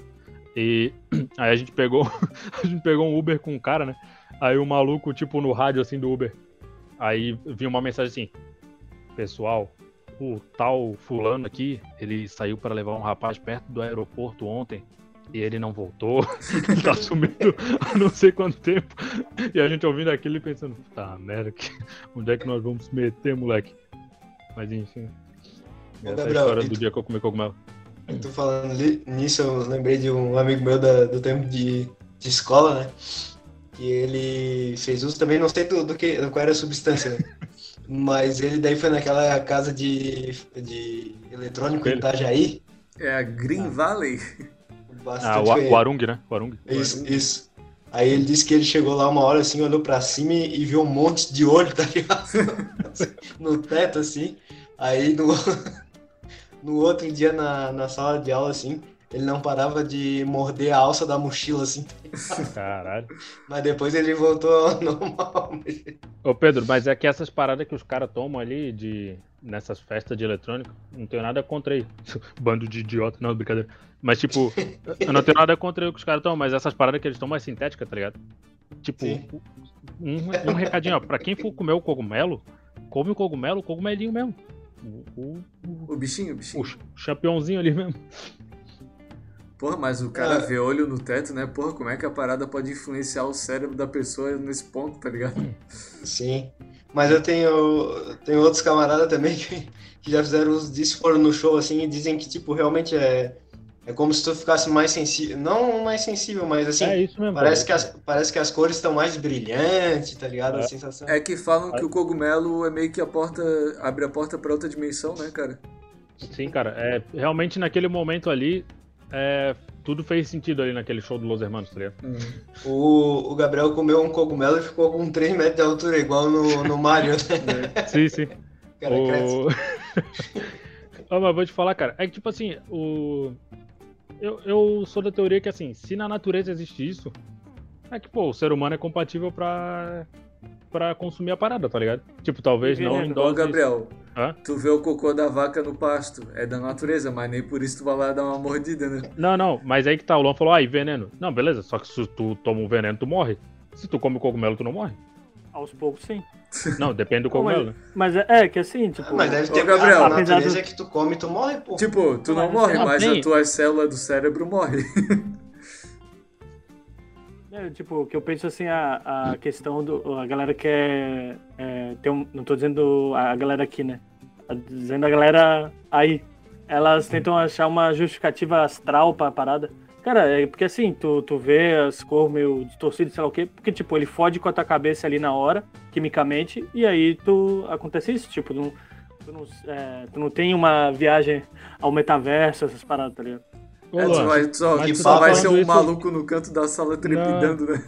E *clears throat* aí a gente pegou. *laughs* a gente pegou um Uber com um cara, né? Aí o maluco, tipo, no rádio assim do Uber. Aí vinha uma mensagem assim: Pessoal, o tal fulano aqui, ele saiu para levar um rapaz perto do aeroporto ontem e ele não voltou. ele *laughs* tá sumido há não sei quanto tempo. E a gente ouvindo aquilo e pensando, tá merda, que- onde é que nós vamos meter, moleque? Mas enfim. Ô, Essa é a Gabriel, história do tu- dia que eu comi cogumelo. Eu tô falando li- nisso, eu lembrei de um amigo meu da- do tempo de, de escola, né? Que ele fez uso também, não sei do, do que, do qual era a substância, né? *laughs* Mas ele daí foi naquela casa de, de eletrônico em. Itajaí. É a Green Valley. Bastante Ah, o, o Arung, né? O Arung. Isso, isso. Aí ele disse que ele chegou lá uma hora assim, olhou pra cima e, e viu um monte de olho, tá ligado? *laughs* no teto, assim. Aí no, *laughs* no outro dia na, na sala de aula, assim, ele não parava de morder a alça da mochila, assim. Caralho. Mas depois ele voltou ao *laughs* normal. Ô Pedro, mas é que essas paradas que os caras tomam ali de nessas festas de eletrônico, não tenho nada contra aí. *laughs* Bando de idiota, não, brincadeira. Mas tipo, *laughs* eu não tenho nada contra o que os caras tomam, mas essas paradas que eles tomam é sintética, tá ligado? Tipo, um, um recadinho, ó, pra quem for comer o cogumelo, come o cogumelo, o cogumelinho mesmo. O, o, o, O bichinho, o bichinho. o ch- championzinho ali mesmo. Porra, mas o cara Ah. vê olho no teto, né? Porra, como é que a parada pode influenciar o cérebro da pessoa nesse ponto, tá ligado? Sim. Mas eu tenho, tenho outros camaradas também que, que já fizeram uso disso, foram no show, assim, e dizem que, tipo, realmente é, é como se tu ficasse mais sensível. Não mais sensível, mas assim. é isso mesmo. Parece que, cara. as, parece que as cores estão mais brilhantes, tá ligado? A É. sensação. É que falam que o cogumelo é meio que a porta. abre a porta pra outra dimensão, né, cara? Sim, cara. É, realmente naquele momento ali, é, tudo fez sentido ali naquele show do Los Hermanos, tá ligado? O, o Gabriel comeu um cogumelo e ficou com 3 metros de altura, igual no, no Mario, né? *laughs* Sim, sim. O cara cresce. O... Mas vou te falar, cara, é que tipo assim, o. Eu, eu sou da teoria que assim, se na natureza existe isso, é que, pô, o ser humano é compatível pra. pra consumir a parada, tá ligado? Tipo, talvez E não em doses. Gabriel, Hã? tu vê o cocô da vaca no pasto. É da natureza, mas nem por isso tu vai lá dar uma mordida, né? Não, não, mas aí que tá, o Luan falou, ah, e veneno. Não, beleza, só que se tu toma um veneno, tu morre. Se tu come o cogumelo, tu não morre. Aos poucos, sim. Não, depende do mas- cogumelo. né? Mas é, é que assim, tipo. Mas deve Ô, ter Gabriel, a natureza do- é que tu come e tu morre, pô. Tipo, tu não Mas- morre, Ah, mas tem. as tuas células do cérebro morrem. *laughs* É, tipo, que eu penso assim, a, a questão do. A galera quer. É, ter um, não tô dizendo a galera aqui, né? Dizendo a galera aí. Elas tentam achar uma justificativa astral pra parada. Cara, é porque assim, tu, tu vê as cores meio distorcidas, sei lá o quê, porque, tipo, ele fode com a tua cabeça ali na hora, quimicamente, e aí tu. Acontece isso, tipo, não, tu, não, é, tu não tem uma viagem ao metaverso, essas paradas, tá ligado? Ô, É, tu vai, só, tu só tá vai ser um isso- maluco no canto da sala trepidando, né?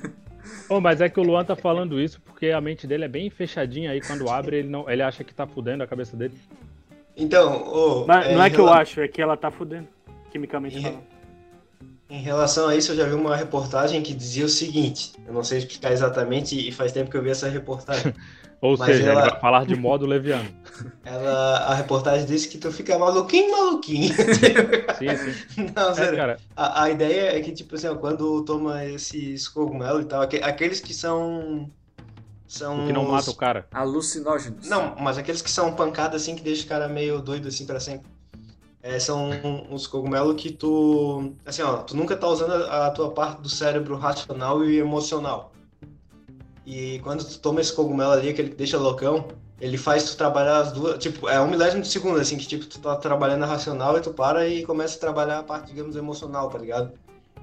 Ô, mas é que o Luan tá falando isso porque a mente dele é bem fechadinha aí. Quando abre, ele, não, ele acha que tá fudendo a cabeça dele. Então, ô, Mas é, não é que eu acho, é que ela tá fudendo, quimicamente falando. Em relação a isso, eu já vi uma reportagem que dizia o seguinte: eu não sei explicar exatamente e faz tempo que eu vi essa reportagem. *laughs* Ou Mas seja, ela- ele vai falar de modo leviano. *laughs* Ela, a reportagem disse que tu fica maluquinho, maluquinho. *laughs* Sim, sim. Não, É, sério. cara, A, a ideia é que, tipo assim, ó, quando toma esses cogumelos e tal, aque- aqueles que são. São. o que não os- mata o cara. Alucinógenos. Não, mas aqueles que são pancadas assim que deixam o cara meio doido assim pra sempre. É, são uns cogumelos que tu. Assim, ó, tu nunca tá usando a, tua parte do cérebro racional e emocional. E quando tu toma esse cogumelo ali, que deixa loucão, ele faz tu trabalhar as duas. Tipo, é um milésimo de segundo, assim, que tipo, tu tá trabalhando a racional e tu para e começa a trabalhar a parte, digamos, emocional, tá ligado?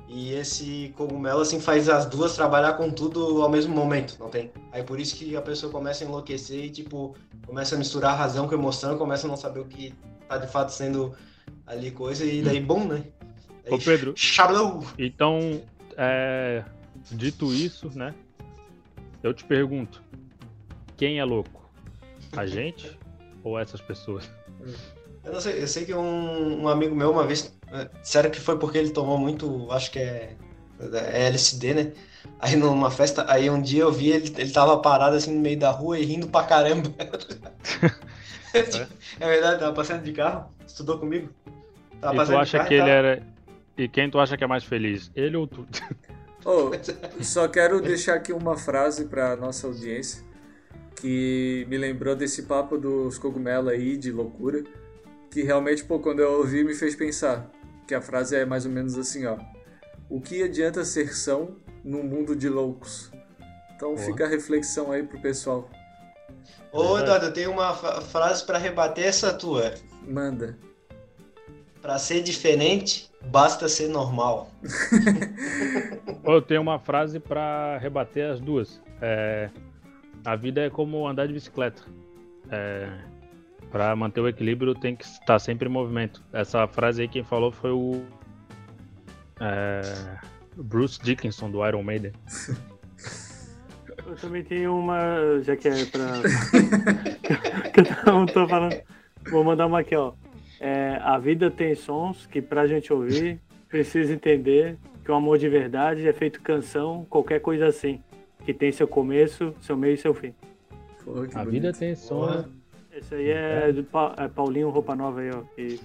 E esse cogumelo, assim, faz as duas trabalhar com tudo ao mesmo momento, não tem? Aí por isso que a pessoa começa a enlouquecer e, tipo, começa a misturar razão com emoção, começa a não saber o que tá de fato sendo ali coisa, e daí, bom, né? Daí, Ô, Pedro. Xalou! Então, é, dito isso, né? Eu te pergunto: quem é louco? A gente *laughs* ou essas pessoas? Eu não sei, eu sei que um, um amigo meu uma vez, eh, disseram que foi porque ele tomou muito, acho que é, é LSD, né? Aí numa festa, aí um dia eu vi ele, ele tava parado assim no meio da rua e rindo pra caramba. *laughs* *laughs* é verdade, tava passando de carro, estudou comigo. Tava E tu acha carro que ele tava- era. E quem tu acha que é mais feliz? Ele ou tu? Ô, só quero deixar aqui uma frase pra nossa audiência que me lembrou desse papo dos cogumelos aí de loucura, que realmente, pô, quando eu ouvi me fez pensar, que a frase é mais ou menos assim, ó: O que adianta ser são num mundo de loucos? Então Porra. fica a reflexão aí pro pessoal. Ô. Eduardo, eu tenho uma frase pra rebater essa tua. Manda. Pra ser diferente, basta ser normal. *laughs* Eu tenho uma frase pra rebater as duas. É, a vida é como andar de bicicleta. É, para manter o equilíbrio tem que estar sempre em movimento. Essa frase aí quem falou foi o é, Bruce Dickinson do Iron Maiden. *laughs* Eu também tenho uma, já que é pra. *laughs* que eu não tô falando. Vou mandar uma aqui, ó. É, a vida tem sons que pra gente ouvir, precisa entender que o amor de verdade é feito canção, qualquer coisa assim. Que tem seu começo, seu meio e seu fim. Que A bonito. vida tem. Porra. Esse aí é do Pa- é Paulinho Roupa Nova aí, ó. Que,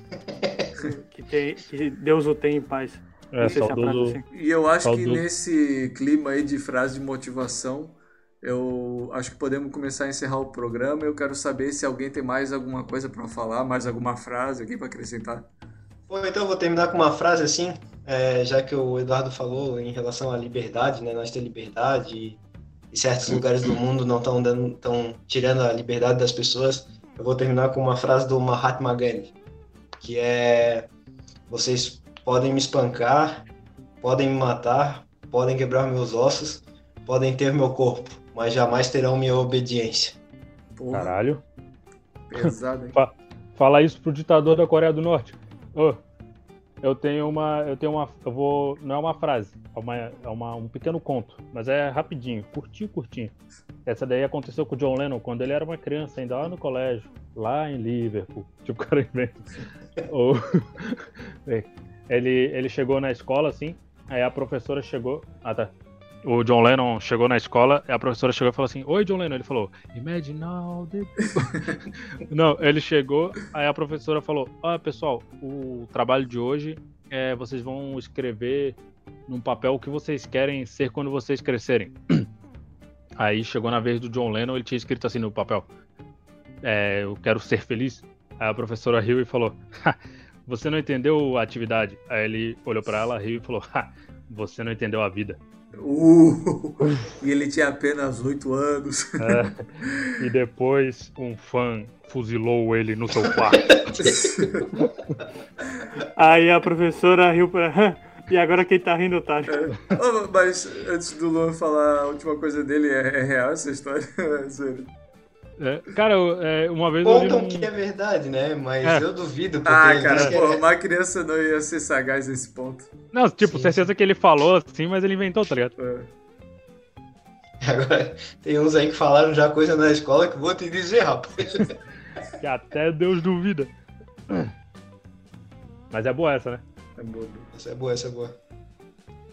que, tem, que Deus o tem em paz. É, frase saudoso. assim. E eu acho que Saudoso. nesse clima aí de frase de motivação, eu acho que podemos começar a encerrar o programa. Eu quero saber se alguém tem mais alguma coisa pra falar, mais alguma frase aqui pra acrescentar. Bom, então eu vou terminar com uma frase assim, é, já que o Eduardo falou em relação à liberdade, né? Nós temos liberdade e, e certos lugares do mundo não estão dando, estão tirando a liberdade das pessoas. Eu vou terminar com uma frase do Mahatma Gandhi, que é: vocês podem me espancar, podem me matar, podem quebrar meus ossos, podem ter meu corpo, mas jamais terão minha obediência. Porra, Caralho. pesado, hein? Fala isso pro ditador da Coreia do Norte. Ô, eu tenho uma. Eu tenho uma. Eu vou. Não é uma frase, é, uma, é uma- um pequeno conto, mas é rapidinho, curtinho, curtinho. Essa daí aconteceu com o John Lennon quando ele era uma criança, ainda lá no colégio, lá em Liverpool. *laughs* Tipo, o cara inventa. *laughs* É, ele, ele chegou na escola assim, aí a professora chegou. Ah, tá. O John Lennon chegou na escola, a professora chegou e falou assim: Oi, John Lennon. Ele falou: Imagine all the *laughs* não, ele chegou, aí a professora falou: Olha, pessoal, o trabalho de hoje é vocês vão escrever num papel o que vocês querem ser quando vocês crescerem. *clears throat* Aí chegou na vez do John Lennon, ele tinha escrito assim no papel: é, Eu quero ser feliz. Aí a professora riu e falou: "Ha, Você não entendeu a atividade. Aí ele olhou pra ela, riu e falou: "Ha, Você não entendeu a vida. Uh, *laughs* e ele tinha apenas 8 anos. É, e depois um fã fuzilou ele no seu quarto. *laughs* Aí a professora riu pra. E agora quem tá rindo, tá? Oh, mas antes do Luan falar a última coisa dele, é, é real essa história? *laughs* É sério. É, cara, eu- é, uma vez Contam num... que é verdade, né? Mas É. eu duvido, porque Ah, ele cara, porra, é- uma criança não ia ser sagaz nesse ponto. Não, tipo, Sim, certeza que ele falou assim, mas ele inventou, tá ligado? É. *laughs* Agora, tem uns aí que falaram já coisa na escola que vou te dizer, rapaz. *laughs* Que até Deus duvida. Mas é boa essa, né? É bobo. Essa é boa, essa é boa.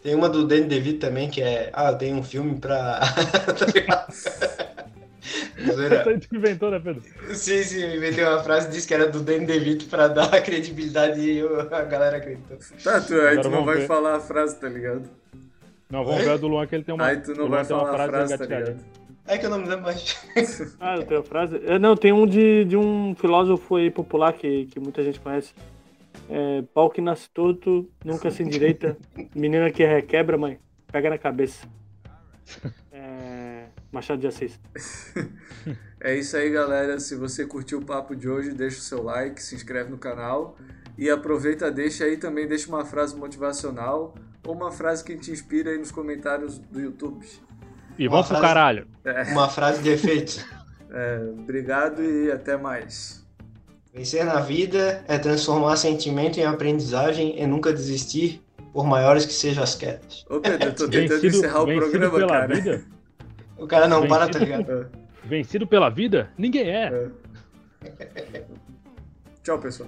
Tem uma do Danny DeVito também, que é... Ah, eu tenho um filme pra... *laughs* Tá ligado? Tu inventou, né, Pedro? sim, sim, eu inventei uma frase, disse que era do Danny DeVito pra dar *laughs* credibilidade e eu- a galera acreditou. Tá, tu, aí Agora tu não vai ver. falar a frase, tá ligado? Não, vamos Oi? ver a do Luan que ele tem uma. Aí tu não vai tem uma falar a frase, tá ligado? É que eu não me lembro mais. *laughs* Ah, eu tenho a frase. É, não, tem um de, de um filósofo aí popular que, que muita gente conhece. É, pau que nasce torto, nunca se endireita. Menina que requebra, mãe, pega na cabeça. *laughs* É, Machado de Assis. *laughs* É isso aí, galera. Se você curtiu o papo de hoje, deixa o seu like, se inscreve no canal e aproveita, deixa aí também, deixa uma frase motivacional ou uma frase que te inspira aí nos comentários do YouTube. E vamos pro frase- caralho. Uma frase de efeito. *laughs* É, obrigado e até mais. Vencer na vida é transformar sentimento em aprendizagem e nunca desistir, por maiores que sejam as quedas. Ô Pedro, eu tô tentando Vencido, encerrar o programa, pela cara. vida. *laughs* O cara não para, tá Vencido. ligado? Vencido pela vida? Ninguém é. é. Tchau, pessoal.